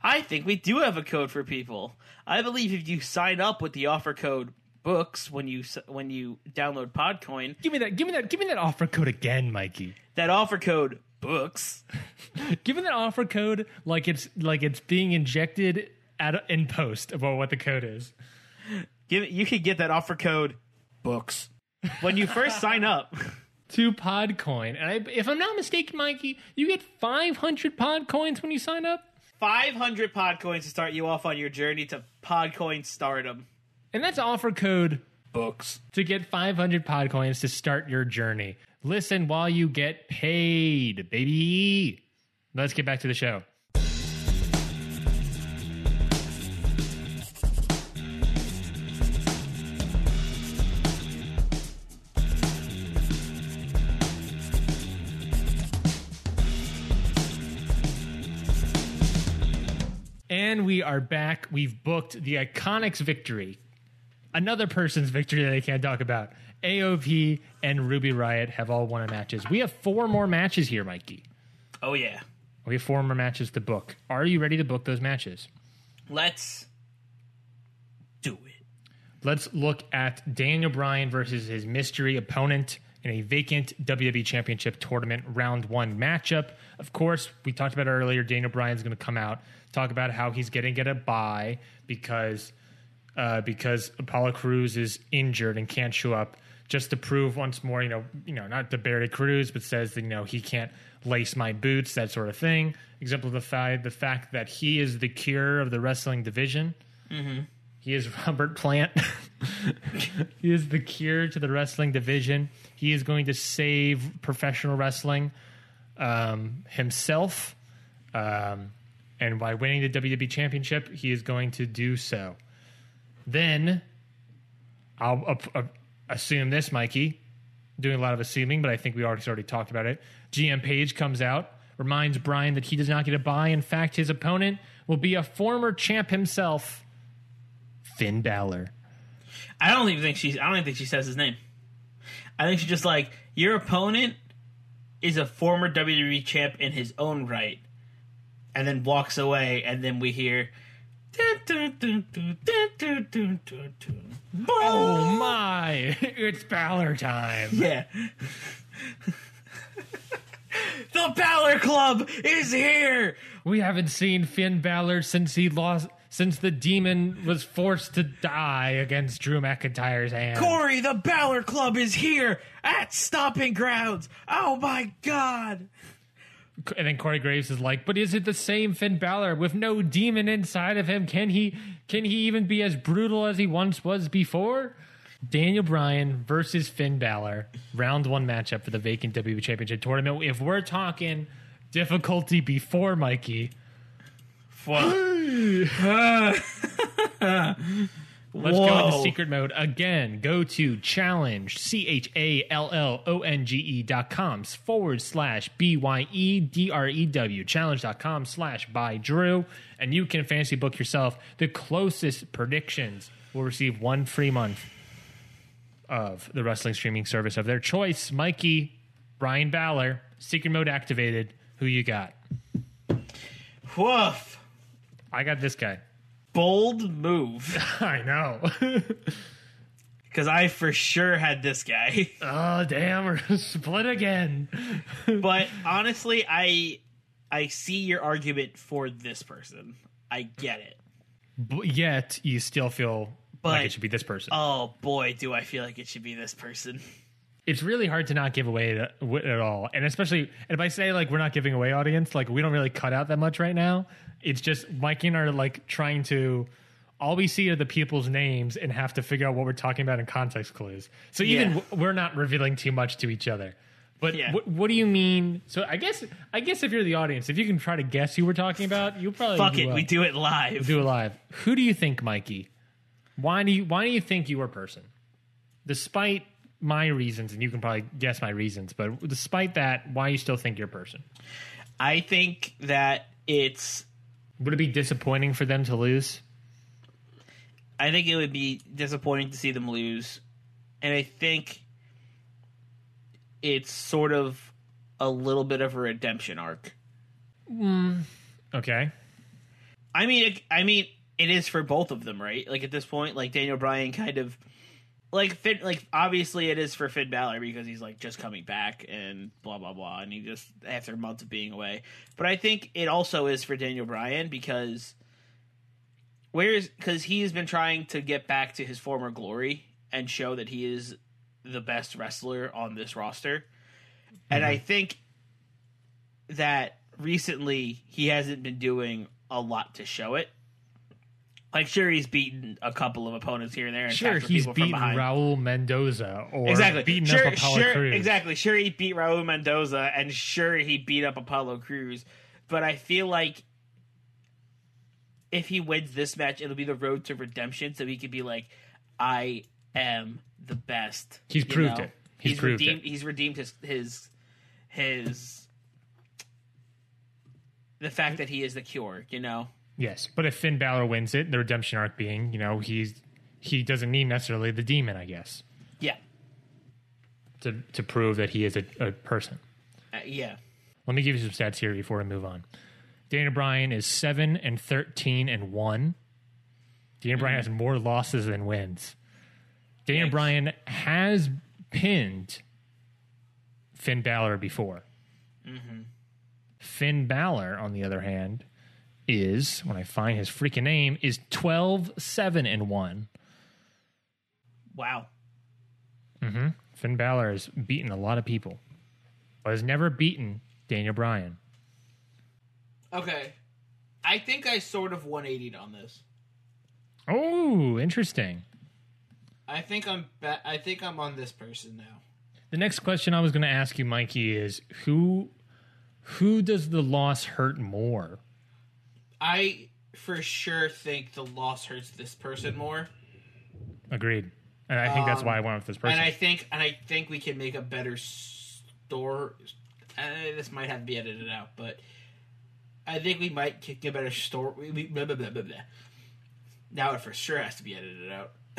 I think we do have a code for people. I believe if you sign up with the offer code books when you when you download Podcoin, Give me that, give me that, give me that offer code again, Mikey. that offer code books Given that offer code like it's like it's being injected at, in post about what the code is. Give you could get that offer code books when you first sign up. To Podcoin, and I, if I'm not mistaken, Mikey, you get 500 Pod coins when you sign up, 500 pod coins to start you off on your journey to Podcoin stardom. and that's offer code Books. to get 500 pod coins to start your journey. Listen while you get paid, baby. Let's get back to the show. And we are back. We've booked the Iconics victory another person's victory that I can't talk about. AOP and Ruby Riot have all won matches. We have four more matches here, Mikey. Oh yeah. We have four more matches to book. Are you ready to book those matches? Let's do it. Let's look at Daniel Bryan versus his mystery opponent in a vacant WWE Championship Tournament round one matchup. Of course, we talked about it earlier. Daniel Bryan's going to come out talk about how he's going to get a bye because uh, because Apollo Crews is injured and can't show up. Just to prove once more, you know, you know, not to bury Crews, but says that you know he can't lace my boots, that sort of thing. Exemplify the fact that he is the cure of the wrestling division. He is Robert Plant. he is the cure to the wrestling division. He is going to save professional wrestling um, himself. Um, and by winning the WWE Championship, he is going to do so. Then I'll uh, uh, assume this, Mikey. Doing a lot of assuming, but I think we already already talked about it. GM Paige comes out, reminds Bryan that he does not get a bye. In fact, his opponent will be a former champ himself, Finn Balor. I don't even think she's. I don't even think she says his name. I think she's just like your opponent is a former WWE champ in his own right, and then walks away, and then we hear. Oh my! It's Balor time. Yeah. the Balor Club is here. We haven't seen Finn Balor since he lost, since the demon was forced to die against Drew McIntyre's hand. Corey, the Balor Club is here at Stomping Grounds. Oh my God. And then Corey Graves is like, "But is it the same Finn Balor with no demon inside of him? Can he can he even be as brutal as he once was before?" Daniel Bryan versus Finn Balor, round one matchup for the vacant WWE Championship tournament. If we're talking difficulty before Mikey, Let's go into secret mode again. Go to challonge, C H A L L O N G E dot com forward slash B Y E D R E W, challonge.com slash by Drew, and you can fantasy book yourself. The closest predictions will receive one free month of the wrestling streaming service of their choice. Mikey, Bryan Balor, secret mode activated. Who you got? Woof. I got this guy. Bold move. I know. Because I for sure had this guy. oh, damn, we're split again. but honestly, I I see your argument for this person. I get it. But yet, you still feel But- like it should be this person. Oh boy, do I feel like it should be this person. It's really hard to not give away at, at all. And especially, and if I say like we're not giving away audience, like we don't really cut out that much right now. It's just Mikey and I are like trying to. All we see are the people's names and have to figure out what we're talking about in context clues. So even Yeah. w- we're not revealing too much to each other. But Yeah. what, what do you mean? So I guess I guess if you're the audience, if you can try to guess who we're talking about, you'll probably Fuck do it, well. we do it live. do it live. Who do you think, Mikey? Why do you why do you think you were person? Despite my reasons, and you can probably guess my reasons, but despite that, why you still think you're a person? I think that it's. Would it be disappointing for them to lose? I think it would be disappointing to see them lose, and I think it's sort of a little bit of a redemption arc. Hmm. Okay. I mean, I mean, it is for both of them, right? Like at this point, like Daniel Bryan kind of like Finn, like obviously it is for Finn Balor because he's like just coming back and blah blah blah, and he just after months of being away. But I think it also is for Daniel Bryan because where's because he has been trying to get back to his former glory and show that he is the best wrestler on this roster. And I mm-hmm. think that recently he hasn't been doing a lot to show it. Like, sure, he's beaten a couple of opponents here and there. And Sure, he's beaten. Raul Mendoza or exactly. beaten sure, up Apollo sure, Crews. Exactly. Sure, he beat Raul Mendoza, and sure, he beat up Apollo Crews. But I feel like if he wins this match, it'll be the road to redemption, so he could be like, "I am the best." He's you proved know? it. He's proved redeemed. it. He's redeemed his his his the fact that he is the cure. You know. Yes, but if Finn Balor wins it, the redemption arc being, you know, he's he doesn't need necessarily the demon, I guess, Yeah. to to prove that he is a, a person. Uh, yeah. Let me give you some stats here before we move on. Dana Bryan is seven and thirteen and one. Dana Bryan has more losses than wins. Dana Yikes. Bryan has pinned Finn Balor before. Finn Balor, on the other hand, is when I find his freaking name is 12 7 and 1. Wow. Mm-hmm. Finn Balor has beaten a lot of people, but has never beaten Daniel Bryan. Okay. I think I sort of 180'd on this. Oh, interesting. I think I'm ba- I think I'm on this person now. The next question I was going to ask you, Mikey, is who who does the loss hurt more? I for sure think the loss hurts this person more, Agreed. And I think that's why I went with this person. and I think and I think we can make a better store. Uh, this might have to be edited out, but I think we might get a better story. We, we, blah, blah, blah, blah, blah. Now it for sure has to be edited out.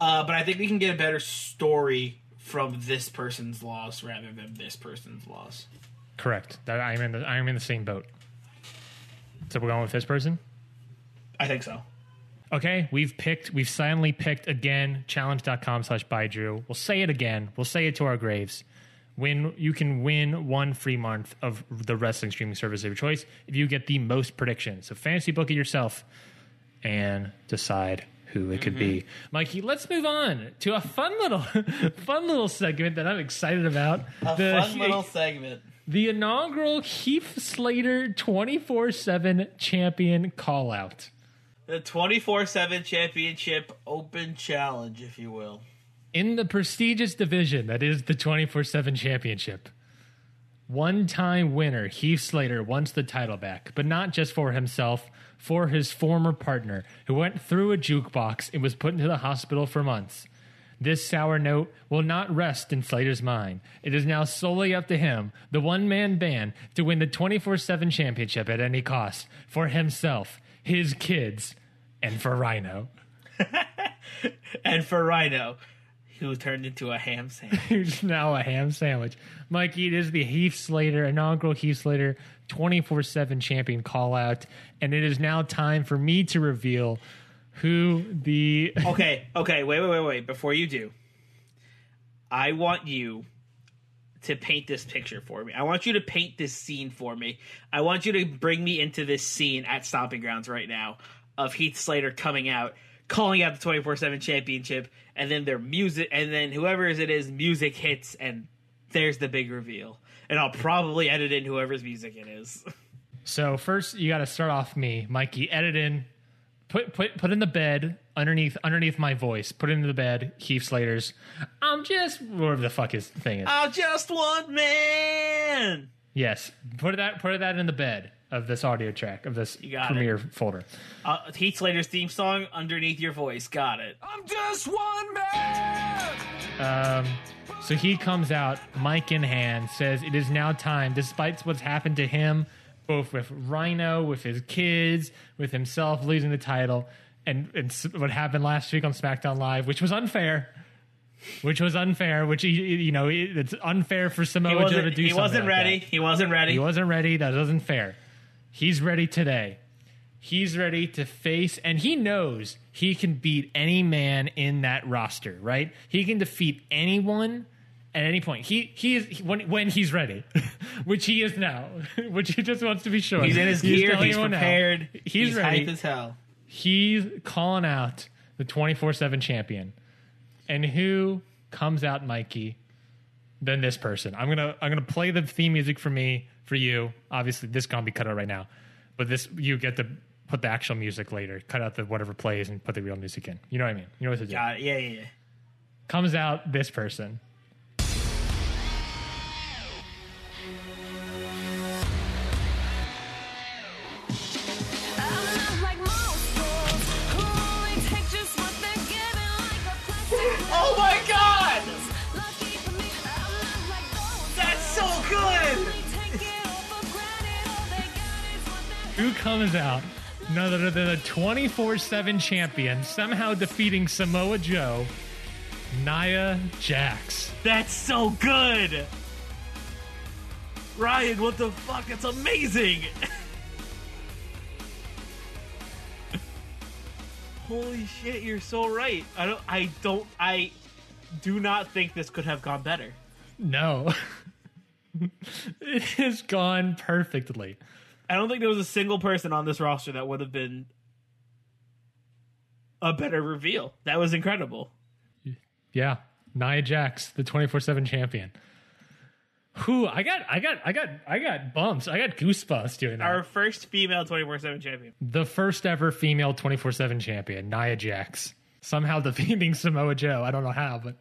uh, but I think we can get a better story from this person's loss rather than this person's loss. Correct. That I'm in the I'm in the same boat. So we're going with this person? I think so. Okay, we've picked, we've silently picked again, challonge.com slash buy Drew. We'll say it again. We'll say it to our graves. Win, you can win one free month of the wrestling streaming service of your choice if you get the most predictions. So fantasy book it yourself and decide who it could be. Mm-hmm. Mikey, let's move on to a fun little, fun little segment that I'm excited about. A The- fun little segment. The inaugural Heath Slater 24 7 champion call out. The 24 7 championship open challenge, if you will. in the prestigious division that is the 24 7 championship. One time winner, Heath Slater, wants the title back, but not just for himself, for his former partner, who went through a jukebox and was put into the hospital for months. This sour note will not rest in Slater's mind. It is now solely up to him, the one man band, to win the 24 7 championship at any cost for himself, his kids, and for Rhino. And for Rhino, who turned into a ham sandwich. who's now a ham sandwich. Mikey, it is the Heath Slater, inaugural Heath Slater 24 7 champion call out. And it is now time for me to reveal who the. okay, okay, wait, wait, wait, wait. Before you do, I want you to paint this picture for me. I want you to paint this scene for me. I want you to bring me into this scene at Stomping Grounds right now of Heath Slater coming out, calling out the 24 7 championship, and then their music, and then whoever it is, music hits, and there's the big reveal. And I'll probably edit in whoever's music it is. So, first, you got to start off me, Mikey. Edit in. Put, put put in the bed underneath underneath my voice. Put into the bed. Heath Slater's. I'm just whatever the fuck his thing is. I'm just one man. yes, put that put that in the bed of this audio track of this got premiere folder. Uh, Heath Slater's theme song underneath your voice. Got it. I'm just one man. Um, so he comes out, mic in hand, says it is now time, despite what's happened to him, both with Rhino, with his kids, with himself losing the title, and, and what happened last week on SmackDown Live, which was unfair. Which was unfair. Which you know, it's unfair for Samoa Joe to do. he wasn't like ready. that. He wasn't ready. He wasn't ready. That wasn't fair. He's ready today. He's ready to face, and he knows he can beat any man in that roster. Right? He can defeat anyone at any point. He he is when when he's ready, which he is now. which he just wants to be sure. He's in his gear. telling He's everyone now. prepared. He's, ready. hype as hell. He's calling out the 24 7 champion. And who comes out, Mikey, than this person? I'm gonna I'm gonna play the theme music for me, for you. Obviously, this gonna be cut out right now. But this you get to put the actual music later. Cut out the whatever plays and put the real music in. You know what I mean? You know what to do. Yeah, yeah, yeah. Comes out this person. Who comes out? None other than the 24 7 champion, somehow defeating Samoa Joe, Nia Jax. That's so good! Ryan, what the fuck? It's amazing! Holy shit, you're so right. I don't I don't I do not think this could have gone better. No. it has gone perfectly. I don't think there was a single person on this roster that would have been a better reveal. That was incredible. Yeah. Nia Jax, the 24 7 champion. Who I got I got I got I got bumps. I got goosebumps doing that. Our first female 24 7 champion. the first ever female 24 7 champion, Nia Jax. Somehow defeating Samoa Joe. I don't know how, but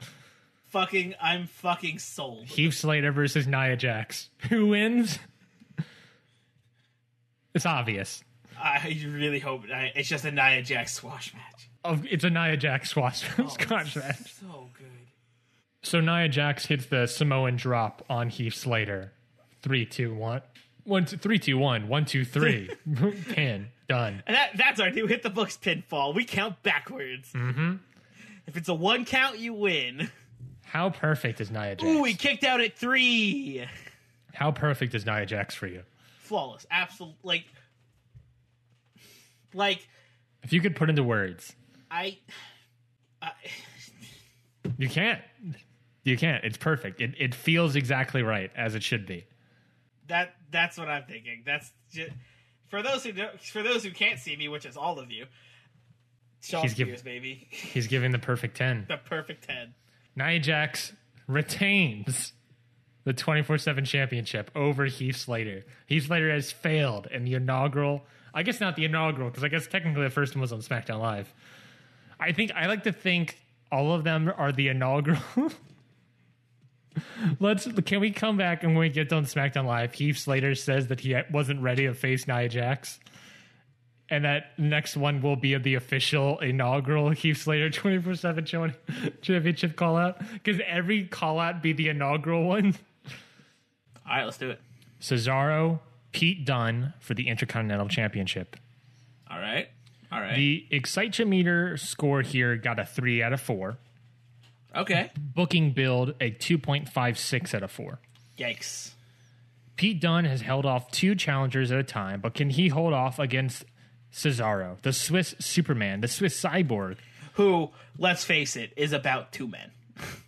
Fucking, I'm fucking sold. Heath Slater versus Nia Jax. Who wins? It's obvious. I really hope I, it's just a Nia Jax squash match. Oh, it's a Nia Jax squash squash match. So good. So Nia Jax hits the Samoan drop on Heath Slater. Three, two, one. One, two, three, two, one. One, two, three. Pin. Done. And that, that's our new hit the books pinfall. We count backwards. Mm-hmm. If it's a one count, you win. How perfect is Nia Jax? Ooh, we kicked out at three. How perfect is Nia Jax for you? Flawless. Absolute. Like, like, If you could put into words, I. I you can't. You can't. It's perfect. It, it feels exactly right as it should be. that that's what I'm thinking. That's just, for those who don't, for those who can't see me, which is all of you. Shawn He's giv- Spears, baby, He's giving the perfect 10. the perfect ten. Nia Jax retains the 24 7 championship over Heath Slater. Heath Slater has failed in the inaugural, I guess not the inaugural, because I guess technically the first one was on SmackDown Live. I think, I like to think all of them are the inaugural. Let's, can we come back and when we get done SmackDown Live, Heath Slater says that he wasn't ready to face Nia Jax? and that next one will be the official inaugural Heath Slater 24 7 championship call out. Because every call out be the inaugural one. All right, let's do it. Cesaro, Pete Dunne for the Intercontinental Championship. All right, all right. The Excite meter score here got a 3 out of 4. okay. Booking build a 2.56 out of 4. Yikes. Pete Dunne has held off two challengers at a time, but can he hold off against Cesaro, the Swiss Superman, the Swiss cyborg, Who, let's face it, is about two men.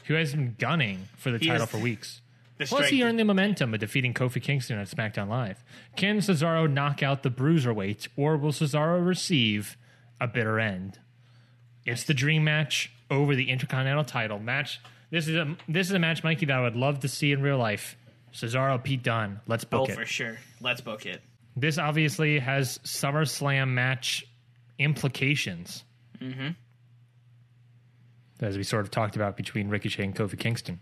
who has been gunning for the He title is- for weeks? Plus, he earned the momentum of defeating Kofi Kingston at SmackDown Live. Can Cesaro knock out the Bruiserweight, or will Cesaro receive a bitter end? It's the dream match over the Intercontinental title match. This is a this is a match, Mikey, that I would love to see in real life. Cesaro, Pete Dunne. Let's Oh, book it. for sure. Let's book it. This obviously has SummerSlam match implications. Mm-hmm. As we sort of talked about between Ricochet and Kofi Kingston.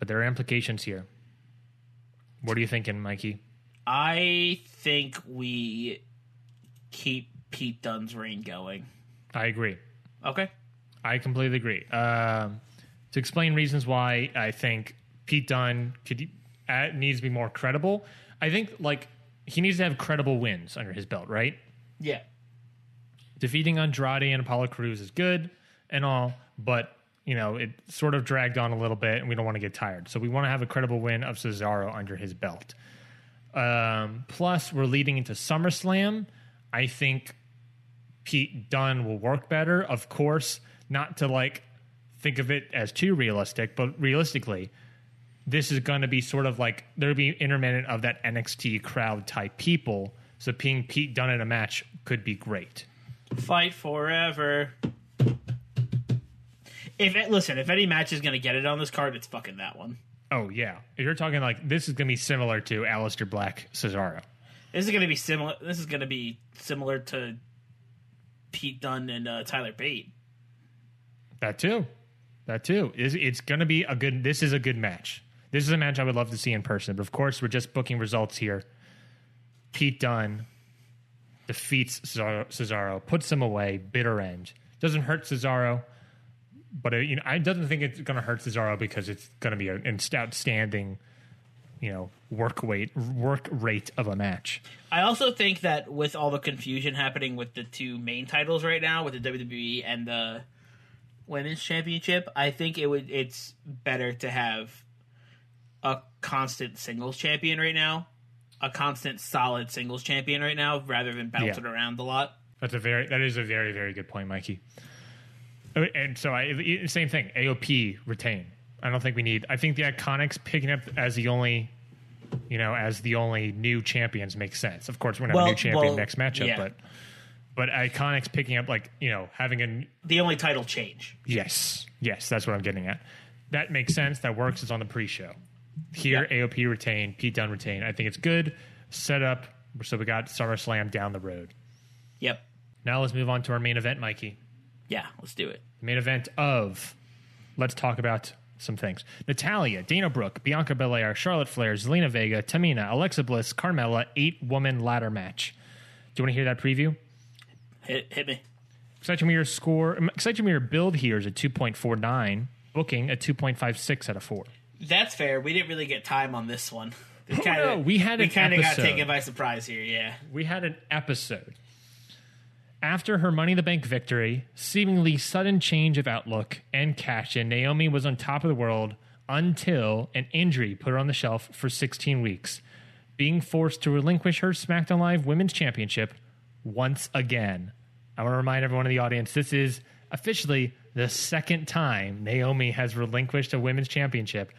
But there are implications here. What are you thinking, Mikey? I think we keep Pete Dunne's reign going. I agree. Okay. I completely agree. Um, to explain reasons why I think Pete Dunne could uh, needs to be more credible, I think like he needs to have credible wins under his belt, right? Yeah. defeating Andrade and Apollo Crews is good and all, but you know it sort of dragged on a little bit, and we don't want to get tired. So we want to have a credible win of Cesaro under his belt. Um, plus, we're leading into SummerSlam. I think Pete Dunne will work better. Of course, not to like think of it as too realistic, but realistically, this is going to be sort of like there'll be intermittent of that NXT crowd type people. So being Pete Dunne in a match could be great. Fight forever. If it, listen, if any match is gonna get it on this card, it's fucking that one. Oh yeah, if you're talking like this is going to be similar to Aleister Black Cesaro. This is gonna be similar. This is gonna be similar to Pete Dunne and uh, Tyler Bate. That too, that too. It's, it's going to be a good. This is a good match. This is a match I would love to see in person. But of course, we're just booking results here. Pete Dunne defeats Cesaro, Cesaro puts him away. Bitter end doesn't hurt Cesaro, but it, you know I doesn't think it's going to hurt Cesaro because it's going to be an outstanding, you know, work weight work rate of a match. I also think that with all the confusion happening with the two main titles right now, with the WWE and the Women's Championship, I think it would it's better to have a constant singles champion right now, a constant solid singles champion right now, rather than bounce Yeah. it around a lot. That's a very that is a very very good point, Mikey. Uh, And so I same thing. AOP retain. I don't think we need. I think the Iconics picking up as the only, you know, as the only new champions makes sense. Of course, we're not Well- a new champion well, next matchup, yeah. but but Iconics picking up like you know having a The only title change. yes yes that's what I'm getting at. That makes sense. That works. It's on the pre-show. Here, AOP retain, Pete Dunne retain. I think it's good. Set up. So we got SummerSlam down the road. Yep. Now let's move on to our main event, Mikey. Yeah, let's do it. main event of let's talk about some things natalya dana brooke bianca belair charlotte flair zelina vega tamina alexa bliss carmella eight woman ladder match do you want to hear that preview Hit hit me. Excitometer score um, Excitometer build here is a 2.49 booking a 2.56 out of 4 That's fair. We didn't really get time on this one. Kinda, no, we had we an kind of got episode. taken by surprise here. Yeah. we had an episode after her Money in the Bank victory, seemingly sudden change of outlook and cash in, Naomi was on top of the world until an injury put her on the shelf for 16 weeks, being forced to relinquish her SmackDown Live Women's Championship once again. I want to remind everyone in the audience this is officially the second time Naomi has relinquished a Women's Championship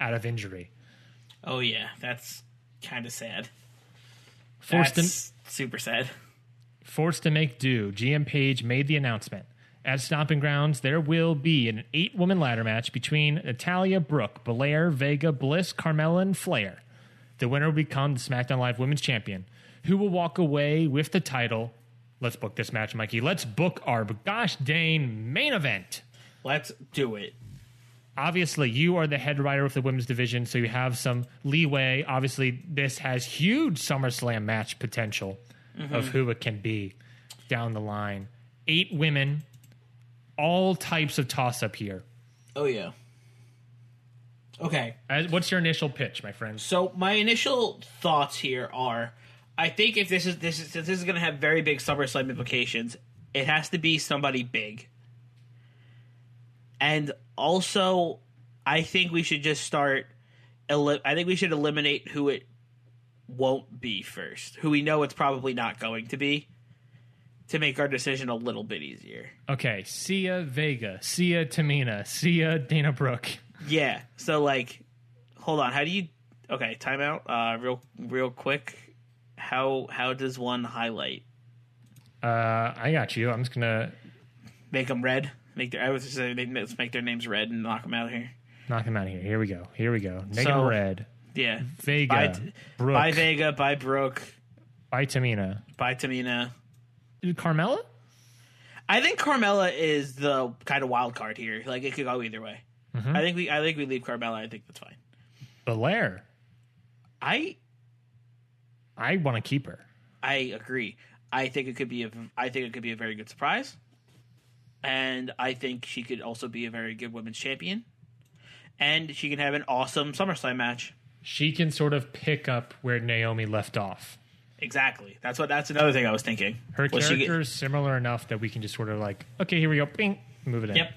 out of injury. Oh yeah, that's kind of sad. Forced That's super sad. Forced to make do, GM Paige made the announcement. At Stomping Grounds, there will be an eight woman ladder match between Natalya, Brooke, Belair, Vega, Bliss, Carmella, and Flair. The winner will become the SmackDown Live Women's Champion, who will walk away with the title. Let's book this match, Mikey. Let's book our gosh dang main event. Let's do it. Obviously, you are the head writer of the women's division, so you have some leeway. Obviously, this has huge SummerSlam match potential of mm-hmm. who it can be down the line. Eight women, all types of toss up here. Oh yeah. Okay. As, what's your initial pitch, my friends? So my initial thoughts here are, I think if this is this is this is going to have very big SummerSlam implications, it has to be somebody big. And also, I think we should just start. Eli- I think we should eliminate who it won't be first, who we know it's probably not going to be, to make our decision a little bit easier. Okay, Sia Vega, Sia Tamina, Sia Dana Brooke. Yeah. So like, hold on. How do you? Okay, timeout. Uh, real real quick. How how does one highlight? Uh, I got you. I'm just gonna Make them red. Make their. I was just saying, let's make their names red and knock them out of here. knock them out of here. Here we go. Here we go. Make So- red. Yeah. Vega, By, Brooke, by Vega. By Brooke. by Tamina. By Tamina. Carmella? I think Carmella is the kind of wild card here. Like it could go either way. Mm-hmm. I think we. I think we leave Carmella. I think that's fine. Belair. I I want to keep her. I agree. I think it could be a. I think it could be a very good surprise, and I think she could also be a very good women's champion, and she can have an awesome SummerSlam match. She can sort of pick up where Naomi left off. Exactly. That's what. That's another thing I was thinking. Her Was character is similar enough that we can just sort of like, okay, here we go, bing, move it in. Yep.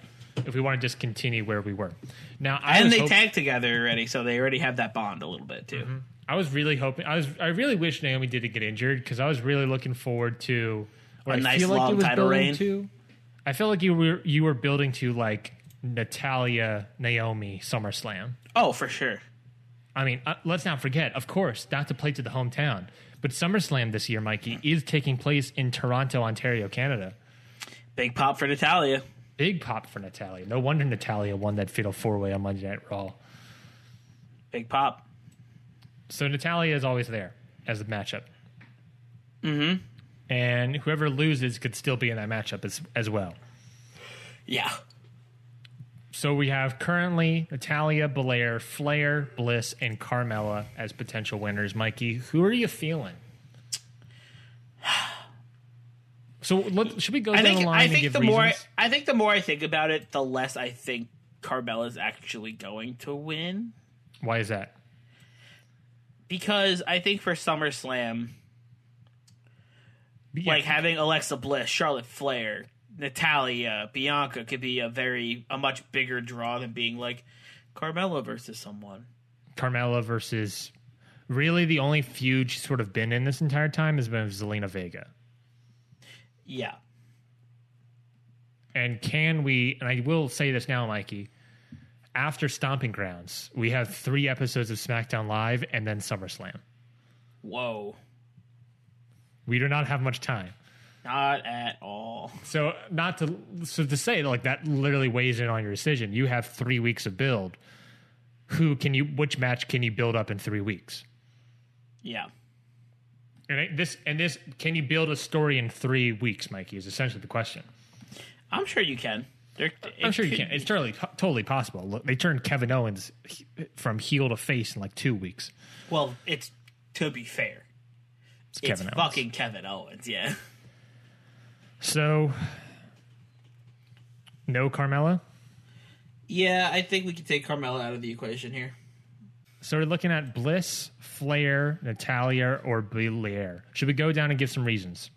If we want to just continue where we were. Now, I and they hop- tagged together already, so they already have that bond a little bit too. Mm-hmm. I was really hoping. I was. I really wish Naomi didn't get injured because I was really looking forward to A I nice feel like long it was title reign. to. I felt like you were you were building to like Natalya Naomi SummerSlam. Oh, for sure. I mean, uh, let's not forget, of course, not to play to the hometown, But SummerSlam this year, Mikey, is taking place in Toronto, Ontario, Canada. Big pop for Natalya. Big pop for Natalya. No wonder Natalya won that fatal four way on Monday Night Raw. Big pop. So Natalya is always there as a matchup. Mm-hmm. And whoever loses could still be in that matchup as, as well. Yeah. So we have currently Natalya, Belair, Flair, Bliss, and Carmella as potential winners. Mikey, who are you feeling? So let, should we go I down think the line I and think give the reasons? more I think the more I think about it, the less I think Carmella is actually going to win. Why is that? Because I think for SummerSlam, Yeah, like having Alexa Bliss, Charlotte Flair, Natalya, Bianca could be a very a much bigger draw than being like Carmella versus someone. Carmella versus really the only feud she's sort of been in this entire time has been with Zelina Vega. Yeah. And can we, and I will say this now, Mikey, after Stomping Grounds, we have three episodes of SmackDown Live and then SummerSlam. Whoa. We do not have much time. Not at all. So not to so to say like that literally weighs in on your decision. You have three weeks of build. Who can you? Which match can you build up in three weeks? Yeah. And this and this can you build a story in three weeks, Mikey? Is essentially the question. I'm sure you can. I'm sure you can. It's totally totally possible. Look, they turned Kevin Owens from heel to face in like two weeks. Well, it's to be fair. It's It's Kevin Owens. fucking Kevin Owens, yeah. So no Carmella. Yeah, I think we can take Carmella out of the equation here. So we're looking at Bliss, Flair, Natalya, or Belair. Should we go down and give some reasons?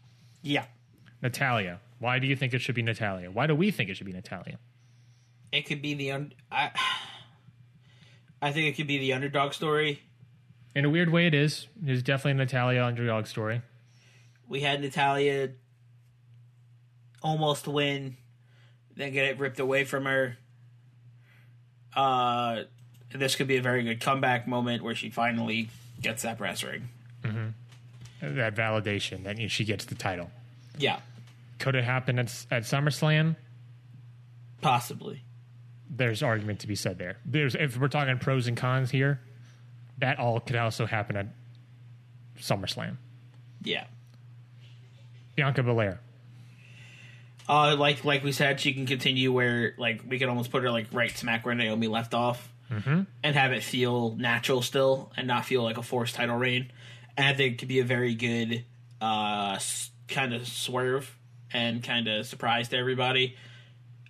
Yeah. Natalya. Why do you think it should be Natalya? Why do we think it should be Natalya? It could be the un- I I think it could be the underdog story. In a weird way, it is. It is definitely a Natalya underdog story. We had Natalia almost win, then get it ripped away from her. Uh, this could be a very good comeback moment where she finally gets that brass ring. That validation that she gets the title. Yeah, Could it happen at, at SummerSlam? possibly. There's argument to be said there. There's if we're talking pros and cons here, that all could also happen at SummerSlam. Yeah. Bianca Belair. Uh, like like we said, she can continue where like we could almost put her like right smack where Naomi left off, mm-hmm. and have it feel natural still, and not feel like a forced title reign. And I think it could be a very good uh, kind of swerve and kind of surprise to everybody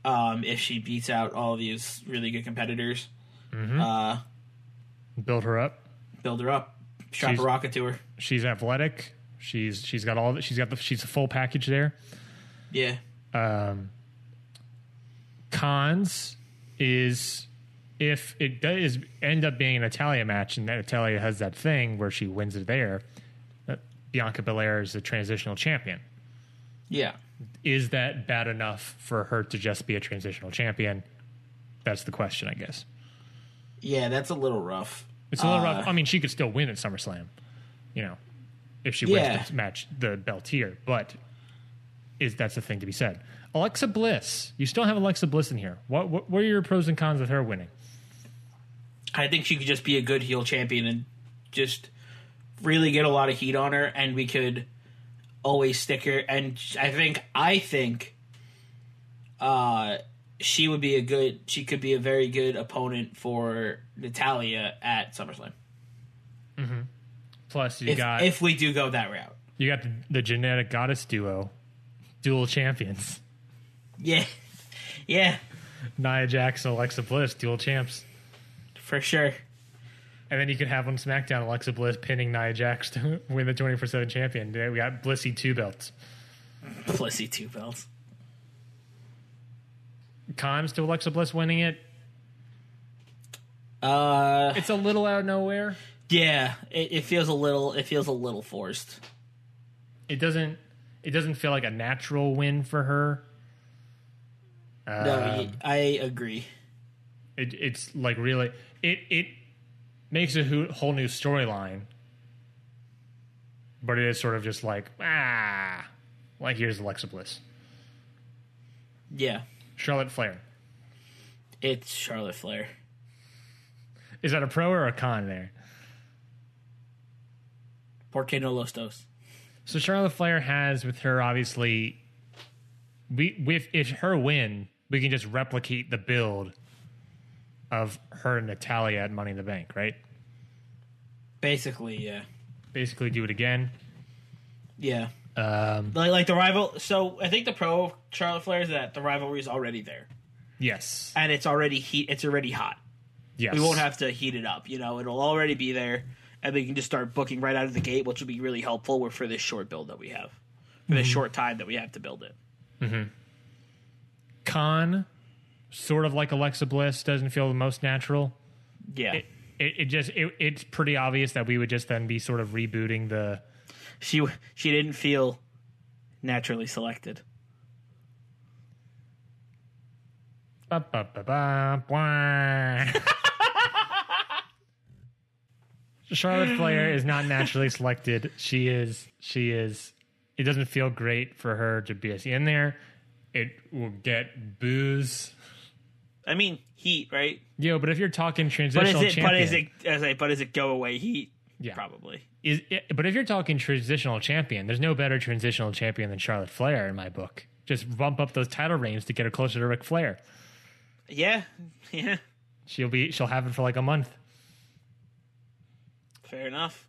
um, if she beats out all these really good competitors. Uh, Build her up. build her up, strap She's- a rocket to her. She's athletic. She's she's got all. She's got the. She's a full package there. Yeah, cons is if it does end up being a Natalya match and that Natalya has that thing where she wins it there, uh, Bianca Belair is a transitional champion. yeah. Is that bad enough for her to just be a transitional champion? That's the question, I guess. Yeah, that's a little rough. It's a little Uh, rough. I mean, she could still win at SummerSlam, you know, if she Yeah. wins the match, the belt here. But is that's the thing to be said? Alexa Bliss, you still have Alexa Bliss in here. What what, what are your pros and cons with her winning? I think she could just be a good heel champion and just really get a lot of heat on her, and we could always stick her. And I think I think uh, she would be a good. She could be a very good opponent for Natalya at SummerSlam Plus, you if got if we do go that route. you got the, the genetic goddess duo, dual champions, Yeah, yeah, Nia Jax and Alexa Bliss, dual champs. for sure. And then you could have on SmackDown Alexa Bliss pinning Nia Jax to win the twenty four seven champion. We got Blissy two belts. Blissy two belts. Cons to Alexa Bliss winning it. Uh, It's a little out of nowhere. yeah, it, it feels a little. It feels a little forced. It doesn't. It doesn't feel like a natural win for her. No, I agree. It, it's like really. It it makes a whole new storyline. but it is sort of just like ah, like here's Alexa Bliss, Yeah, Charlotte Flair. it's Charlotte Flair. Is that a pro or a con there? Porque no los dos. So Charlotte Flair has with her obviously we with if her win, we can just replicate the build of her and Natalya at Money in the Bank, right? Basically, yeah, Basically do it again. yeah. Um, Like, like the rival. So I think the pro of Charlotte Flair is that the rivalry is already there, yes. and it's already heat. It's already hot. Yes. We won't have to heat it up. You know, it'll already be there, and we can just start booking right out of the gate, which will be really helpful for this short build that we have, for this mm-hmm. short time that we have to build it. Mm-hmm. con sort of like Alexa Bliss doesn't feel the most natural. Yeah, It, it, it just it, it's pretty obvious that we would just then be sort of rebooting the she she didn't feel naturally selected. Ba, ba, ba. Charlotte Flair is not naturally selected. She is. She is. It doesn't feel great for her to be in there. It will get booze. I mean, heat, right? Yeah, but if you're talking transitional But is it? champion, But is it? As I, but is it go away heat? Yeah. probably. is it- but if you're talking transitional champion, there's no better transitional champion than Charlotte Flair in my book. Just bump up those title reigns to get her closer to Ric Flair. Yeah, yeah. She'll be. She'll have it for like a month. Fair enough.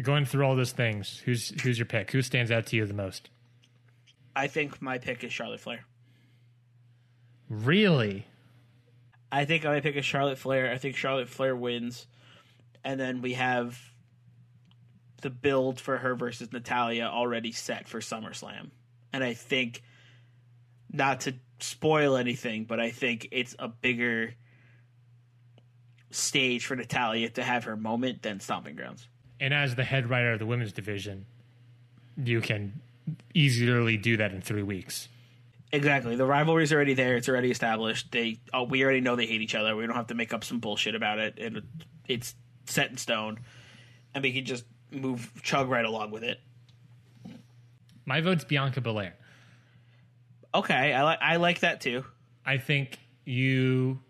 Going through all those things, who's who's your pick? Who stands out to you the most? I think my pick is Charlotte Flair. Really? I think my pick is Charlotte Flair. I think Charlotte Flair wins, and then we have the build for her versus Natalya already set for SummerSlam. And I think, not to spoil anything, but I think it's a bigger stage for Natalya to have her moment than Stomping Grounds. And as the head writer of the women's division, you can easily do that in three weeks. Exactly. The rivalry's already there. It's already established. They oh, we already know they hate each other. We don't have to make up some bullshit about it. it it's set in stone, and we can just move chug right along with it. My vote's Bianca Belair. Okay, I like I like that too. I think you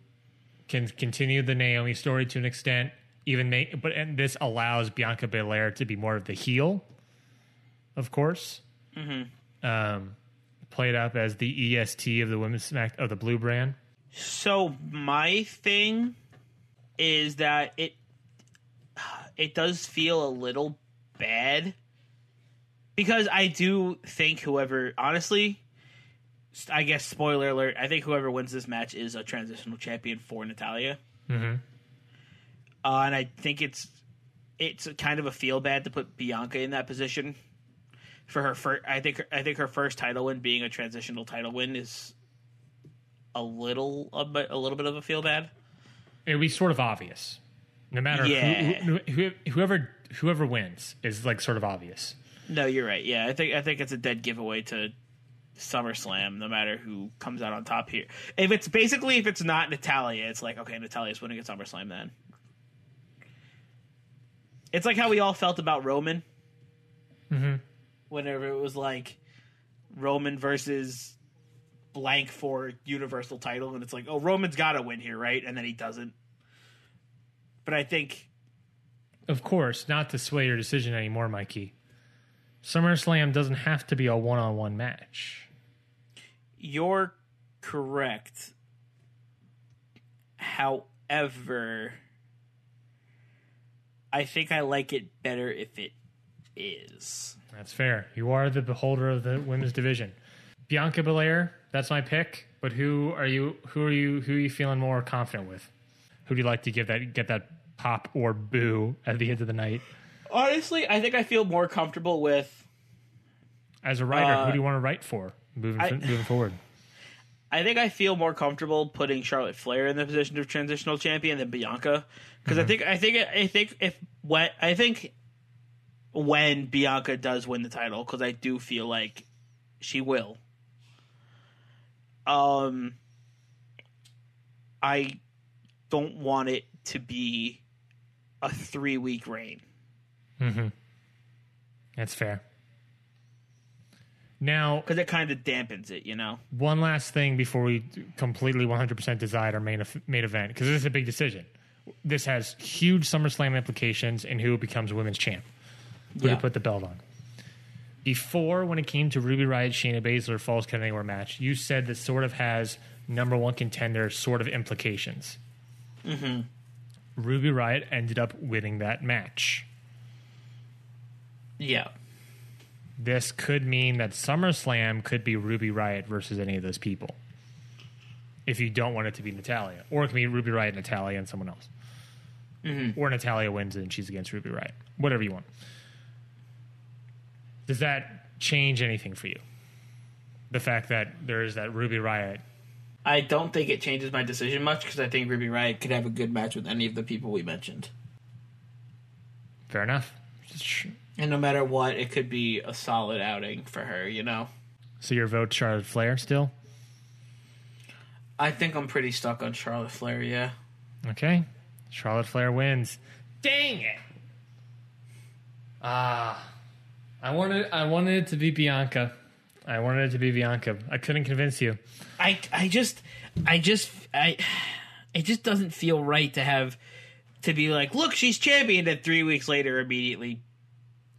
can continue the Naomi story to an extent, even make, but and this allows Bianca Belair to be more of the heel, of course. Mm-hmm. Um, played up as the EST of the women's smack of the blue brand. So my thing is that it it does feel a little bad because I do think whoever honestly I guess spoiler alert I think whoever wins this match is a transitional champion for Natalya. Mhm. Uh, and I think it's it's kind of a feel bad to put Bianca in that position for her first I think I think her first title win being a transitional title win is a little a, bit, a little bit of a feel bad. It would be sort of obvious, no matter Yeah. who, who, who, whoever whoever wins is like sort of obvious. No, you're right. Yeah, I think I think it's a dead giveaway to SummerSlam, no matter who comes out on top here. If it's basically if it's not Natalya, it's like okay, Natalya's winning at SummerSlam then. It's like how we all felt about Roman. Mhm. Whenever it was like Roman versus blank for Universal title, and it's like, oh, Roman's got to win here, right? And then he doesn't. But I think Of course, not to sway your decision anymore, Mikey. SummerSlam doesn't have to be a one-on-one match. You're correct. However, I think I like it better if it is. That's fair. You are the beholder of the women's division. Bianca Belair, that's my pick. But who are you? Who are you? Who are you feeling more confident with? Who do you like to give that get that pop or boo at the end of the night? Honestly, I think I feel more comfortable with. As a writer, Uh, who do you want to write for moving I- moving forward? I think I feel more comfortable putting Charlotte Flair in the position of transitional champion than Bianca because I think I think I think if when I think when Bianca does win the title because I do feel like she will. Um, I don't want it to be a three week reign. Mm-hmm. That's fair. Now, because it kind of dampens it, you know. one last thing before we completely 100% decide our main main event because this is a big decision. This has huge SummerSlam implications in who becomes women's champ, who Yeah. to put the belt on. Before, when it came to Ruby Riot, Shayna Baszler Falls Count Anywhere match, you said this sort of has number one contender sort of implications. Mm-hmm. Ruby Riot ended up winning that match. Yeah. This could mean that SummerSlam could be Ruby Riot versus any of those people. If you don't want it to be Natalya. Or it can be Ruby Riot, Natalya, and someone else. Mm-hmm. Or Natalya wins and she's against Ruby Riot. Whatever you want. Does that change anything for you? The fact that there is that Ruby Riot. I don't think it changes my decision much because I think Ruby Riot could have a good match with any of the people we mentioned. Fair enough. And no matter what, it could be a solid outing for her, you know? So your vote Charlotte Flair still? I think I'm pretty stuck on Charlotte Flair, yeah. Okay. Charlotte Flair wins. Dang it. Ah. I wanted I wanted it to be Bianca. I wanted it to be Bianca. I couldn't convince you. I I just I just I it just doesn't feel right to have to be like, look, she's championed and three weeks later immediately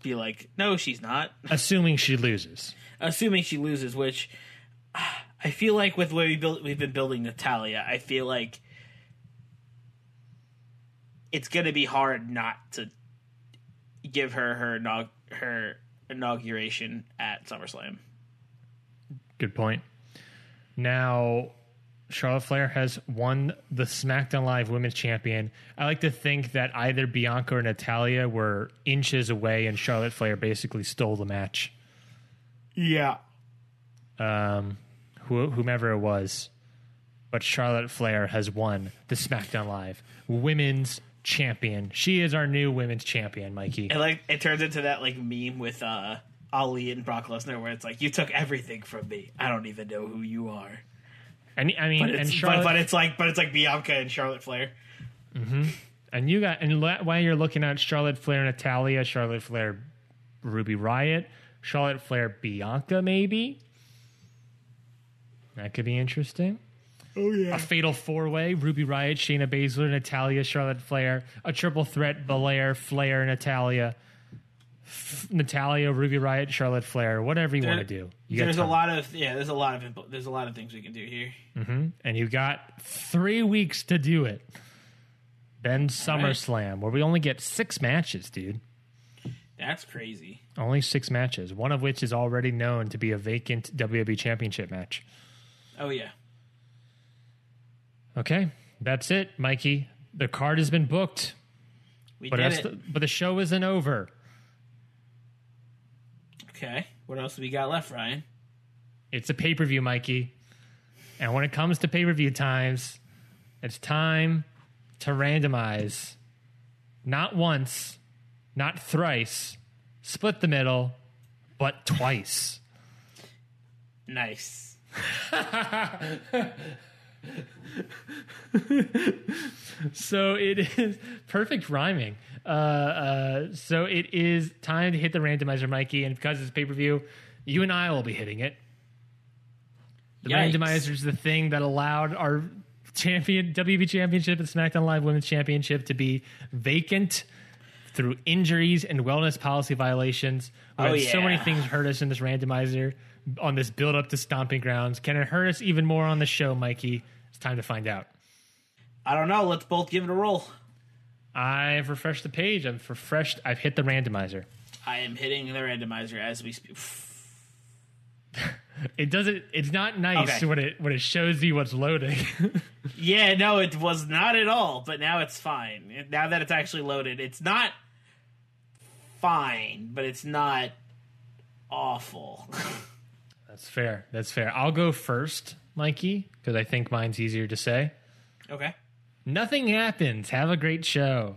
be like, no, she's not. Assuming she loses. Assuming she loses, which ah, I feel like with the way we built we've been building Natalya, I feel like it's gonna be hard not to give her her inaug- her inauguration at SummerSlam. Good point. Now Charlotte Flair has won the SmackDown Live Women's Champion. I like to think that either Bianca or Natalya were inches away, and Charlotte Flair basically stole the match. Yeah. um, who, whomever it was, but Charlotte Flair has won the SmackDown Live Women's Champion. She is our new Women's Champion, Mikey. It like it turns into that like meme with uh Ali and Brock Lesnar where it's like you took everything from me. I don't even know who you are. And I mean, But and it's Charlotte, but, but it's like but it's like Bianca and Charlotte Flair. Mm-hmm. and you got, and la- while you're looking at Charlotte Flair, Natalya, Charlotte Flair, Ruby Riot, Charlotte Flair, Bianca, maybe. That could be interesting. Oh yeah. A fatal four way: Ruby Riot, Shayna Baszler, Natalya, Charlotte Flair. A triple threat: Belair, Flair, Natalya. F- Natalya, Ruby Riot, Charlotte Flair. Whatever you want to do. You there's a lot of yeah, there's a lot of impo- there's a lot of things we can do here. Mm-hmm. and you got three weeks to do it. Then SummerSlam, where we only get six matches, dude. That's crazy. Only six matches, one of which is already known to be a vacant WWE Championship match. Oh yeah. Okay, that's it, Mikey. The card has been booked, We but did it. the, but the show isn't over. Okay. What else do we got left, Ryan? It's a pay per view, Mikey. And when it comes to pay per view times, it's time to randomize. Not once, not thrice, split the middle, but twice. Nice. So it is perfect rhyming. Uh, uh, so it is time to hit the randomizer, Mikey. And because it's pay per view, you and I will be hitting it. The Yikes. randomizer is the thing that allowed our champion WB Championship and SmackDown Live Women's Championship to be vacant through injuries and wellness policy violations. We Oh, had so many things hurt us in this randomizer on this build up to stomping grounds. Can it hurt us even more on the show, Mikey? It's time to find out. I don't know. Let's both give it a roll. I've refreshed the page. I've refreshed. I've hit the randomizer. I am hitting the randomizer as we speak. It doesn't. It's not nice Okay. when it when it shows you what's loading. Yeah, no, it was not at all, but now it's fine. Now that it's actually loaded, it's not fine, but it's not awful. That's fair. That's fair. I'll go first, Mikey, because I think mine's easier to say. okay. Nothing happens. Have a great show.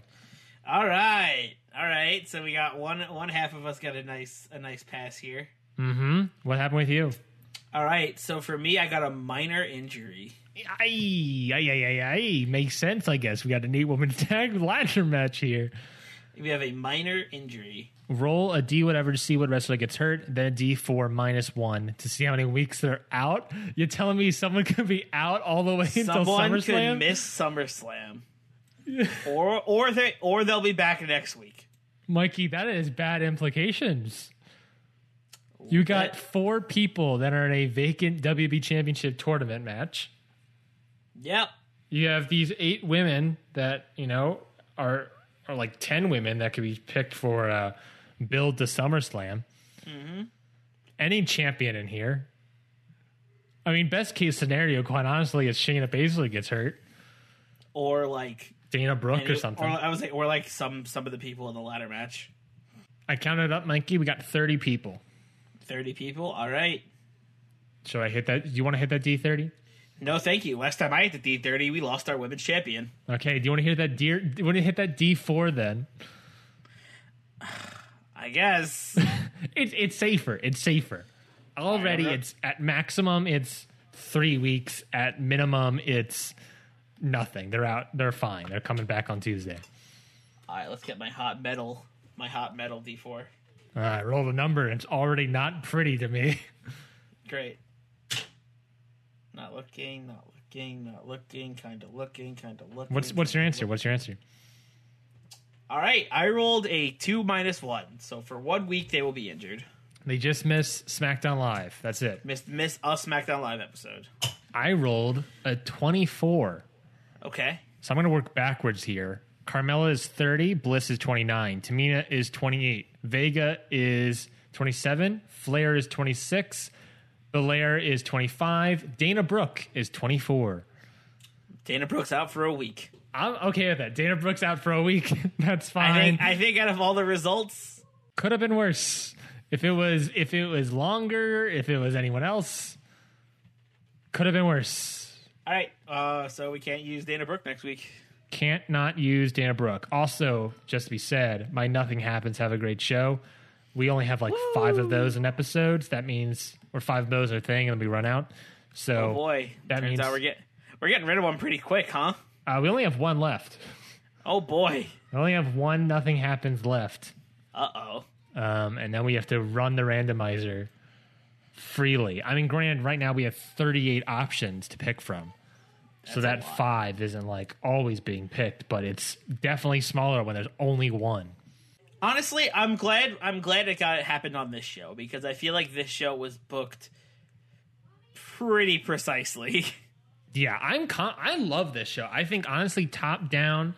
All right. All right. So we got one one half of us got a nice a nice pass here. Mm-hmm. What happened with you? All right. So for me, I got a minor injury. Aye, aye, aye, aye, aye. Makes sense, I guess. We got an eight woman tag ladder match here. We have a minor injury. Roll a D whatever to see what wrestler gets hurt, then a D4 minus one to see how many weeks they're out. You're telling me someone could be out all the way until SummerSlam? Someone could miss SummerSlam, or or they or they'll be back next week. Mikey, that is bad implications. You got That- four people that are in a vacant WB Championship tournament match. Yep. You have these eight women that you know are are like ten women that could be picked for uh, build to SummerSlam. Mm-hmm. Any champion in here. I mean, best case scenario, quite honestly, is Shayna Baszler gets hurt, Or like Dana Brooke or something. Or I was like, or like some some of the people in the ladder match. I counted up, Mikey. We got thirty people. Thirty people. All right. Should I hit that? Do you want to hit that D thirty? No, thank you. Last time I hit the D thirty, we lost our women's champion. Okay. Do you want to hear that? D? Do you want to hit that D four then? I guess. It's it's safer. It's safer. Already, it's at maximum. It's three weeks. At minimum, it's nothing. They're out. They're fine. They're coming back on Tuesday. All right, let's get my hot metal, my hot metal D four. All right, roll the number. It's already not pretty to me. Great. Not looking, not looking, not looking, kind of looking, kind of looking. What's what's your answer? What's your answer? All right, I rolled a two minus one, so for one week they will be injured. They just missed SmackDown Live. That's it. Miss miss a SmackDown Live episode. I rolled a twenty-four. Okay, So I'm going to work backwards here. Carmella is 30, Bliss is 29, Tamina is 28, Vega is 27, Flair is 26, Belair is 25, Dana Brooke is 24. Dana Brooks out for a week. I'm okay with that. Dana Brooks out for a week. That's fine. I think I think out of all the results, Could have been worse. If it was if it was longer, if it was anyone else, could have been worse. all right. Uh, so we can't use Dana Brooke next week. Can't not use Dana Brooke. Also, just to be said, my Nothing Happens Have a Great Show. We only have like five of those in episodes. That means, or five of those are a thing and we run out. So Oh boy, that turns means- out we're getting we're getting rid of one pretty quick, huh? Uh, we only have one left. Oh boy. We only have one Nothing Happens left. Uh oh. Um, and then we have to run the randomizer freely. I mean, granted, right now we have 38 options to pick from. so that five isn't like always being picked, but it's definitely smaller when there's only one. Honestly, I'm glad. I'm glad it got it happened on this show because I feel like this show was booked pretty precisely. Yeah, I'm. Con- I love this show. I think honestly, top down,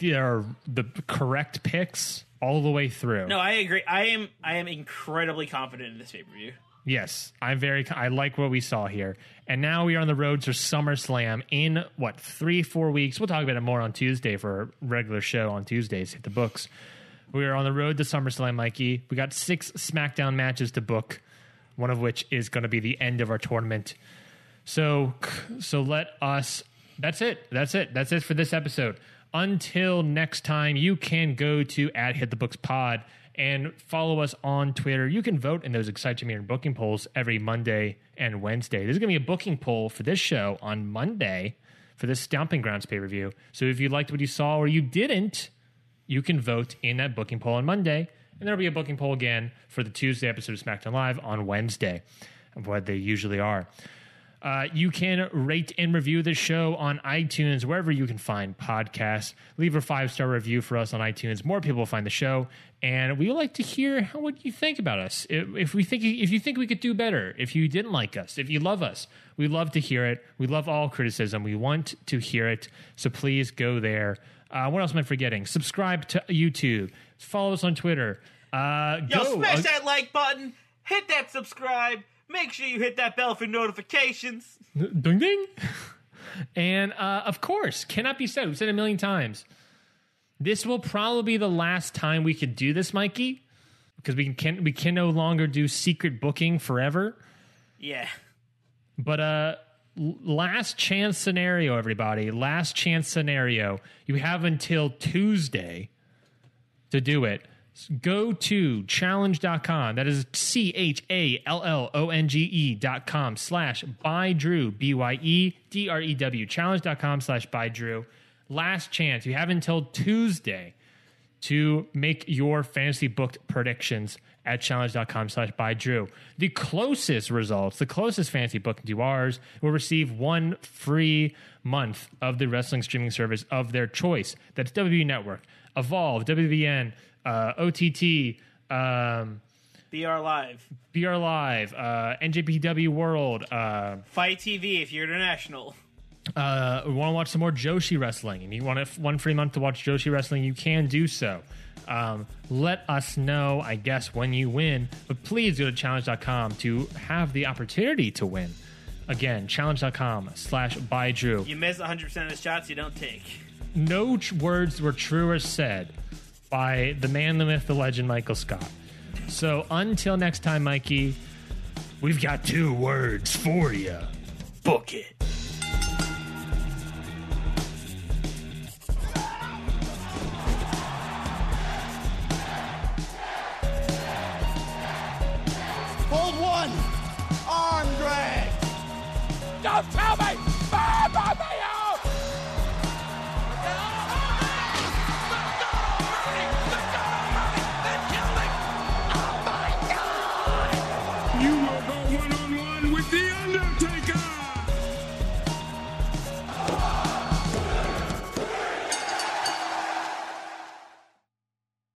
they're the correct picks all the way through. no, I agree. I am. I am incredibly confident in this pay per view. Yes, I'm very. I like what we saw here, and now we are on the road to SummerSlam in what three, four weeks. We'll talk about it more on Tuesday for a regular show on Tuesdays. Hit the books. We are on the road to SummerSlam, Mikey. We got six SmackDown matches to book, one of which is going to be the end of our tournament. So, so let us. That's it. That's it. That's it for this episode. Until next time, you can go to at Hit the Books Pod and follow us on Twitter. You can vote in those Excitometer and booking polls every Monday and Wednesday. There's going to be a booking poll for this show on Monday for this Stomping Grounds pay per view. So if you liked what you saw or you didn't, you can vote in that booking poll on Monday, and there'll be a booking poll again for the Tuesday episode of SmackDown Live on Wednesday, of what they usually are. Uh, you can rate and review the show on iTunes, wherever you can find podcasts. Leave a five star review for us on iTunes. More people will find the show, and we would like to hear how, what you think about us. If, if we think if you think we could do better, if you didn't like us, if you love us, we love to hear it. We love all criticism. We want to hear it. So please go there. Uh, what else am I forgetting? Subscribe to YouTube. Follow us on Twitter. Uh, Yo, go. smash that like button. Hit that subscribe. Make sure you hit that bell for notifications. ding ding. And uh, of course, cannot be said. We've said it a million times. This will probably be the last time we could do this, Mikey, because we can we can no longer do secret booking forever. Yeah. But uh, last chance scenario, everybody. Last chance scenario. You have until Tuesday to do it. Go to challonge.com. That is C H A L L O N G E dot com slash bye Drew, B Y E D R E W. Challonge.com slash bye Drew. Last chance. You have until Tuesday to make your fantasy booked predictions at challonge.com slash bye Drew. The closest results, the closest fantasy book to ours will receive one free month of the wrestling streaming service of their choice. That's WWE Network, Evolve, WWN, uh, OTT, um, BR Live, BR Live, uh, NJPW World, uh, FITE TV if you're international. uh, want to watch some more Joshi wrestling and you want a, one free month to watch Joshi wrestling, you can do so. Um, let us know, I guess, when you win, but please go to challonge.com to have the opportunity to win. Again, challonge.com slash bye Drew. You miss 100% of the shots you don't take. No tr- words were truer said by the man, the myth, the legend, Michael Scott. So until next time, Mikey, we've got two words for you. Book it. Hold one. Arm drag. Don't tell me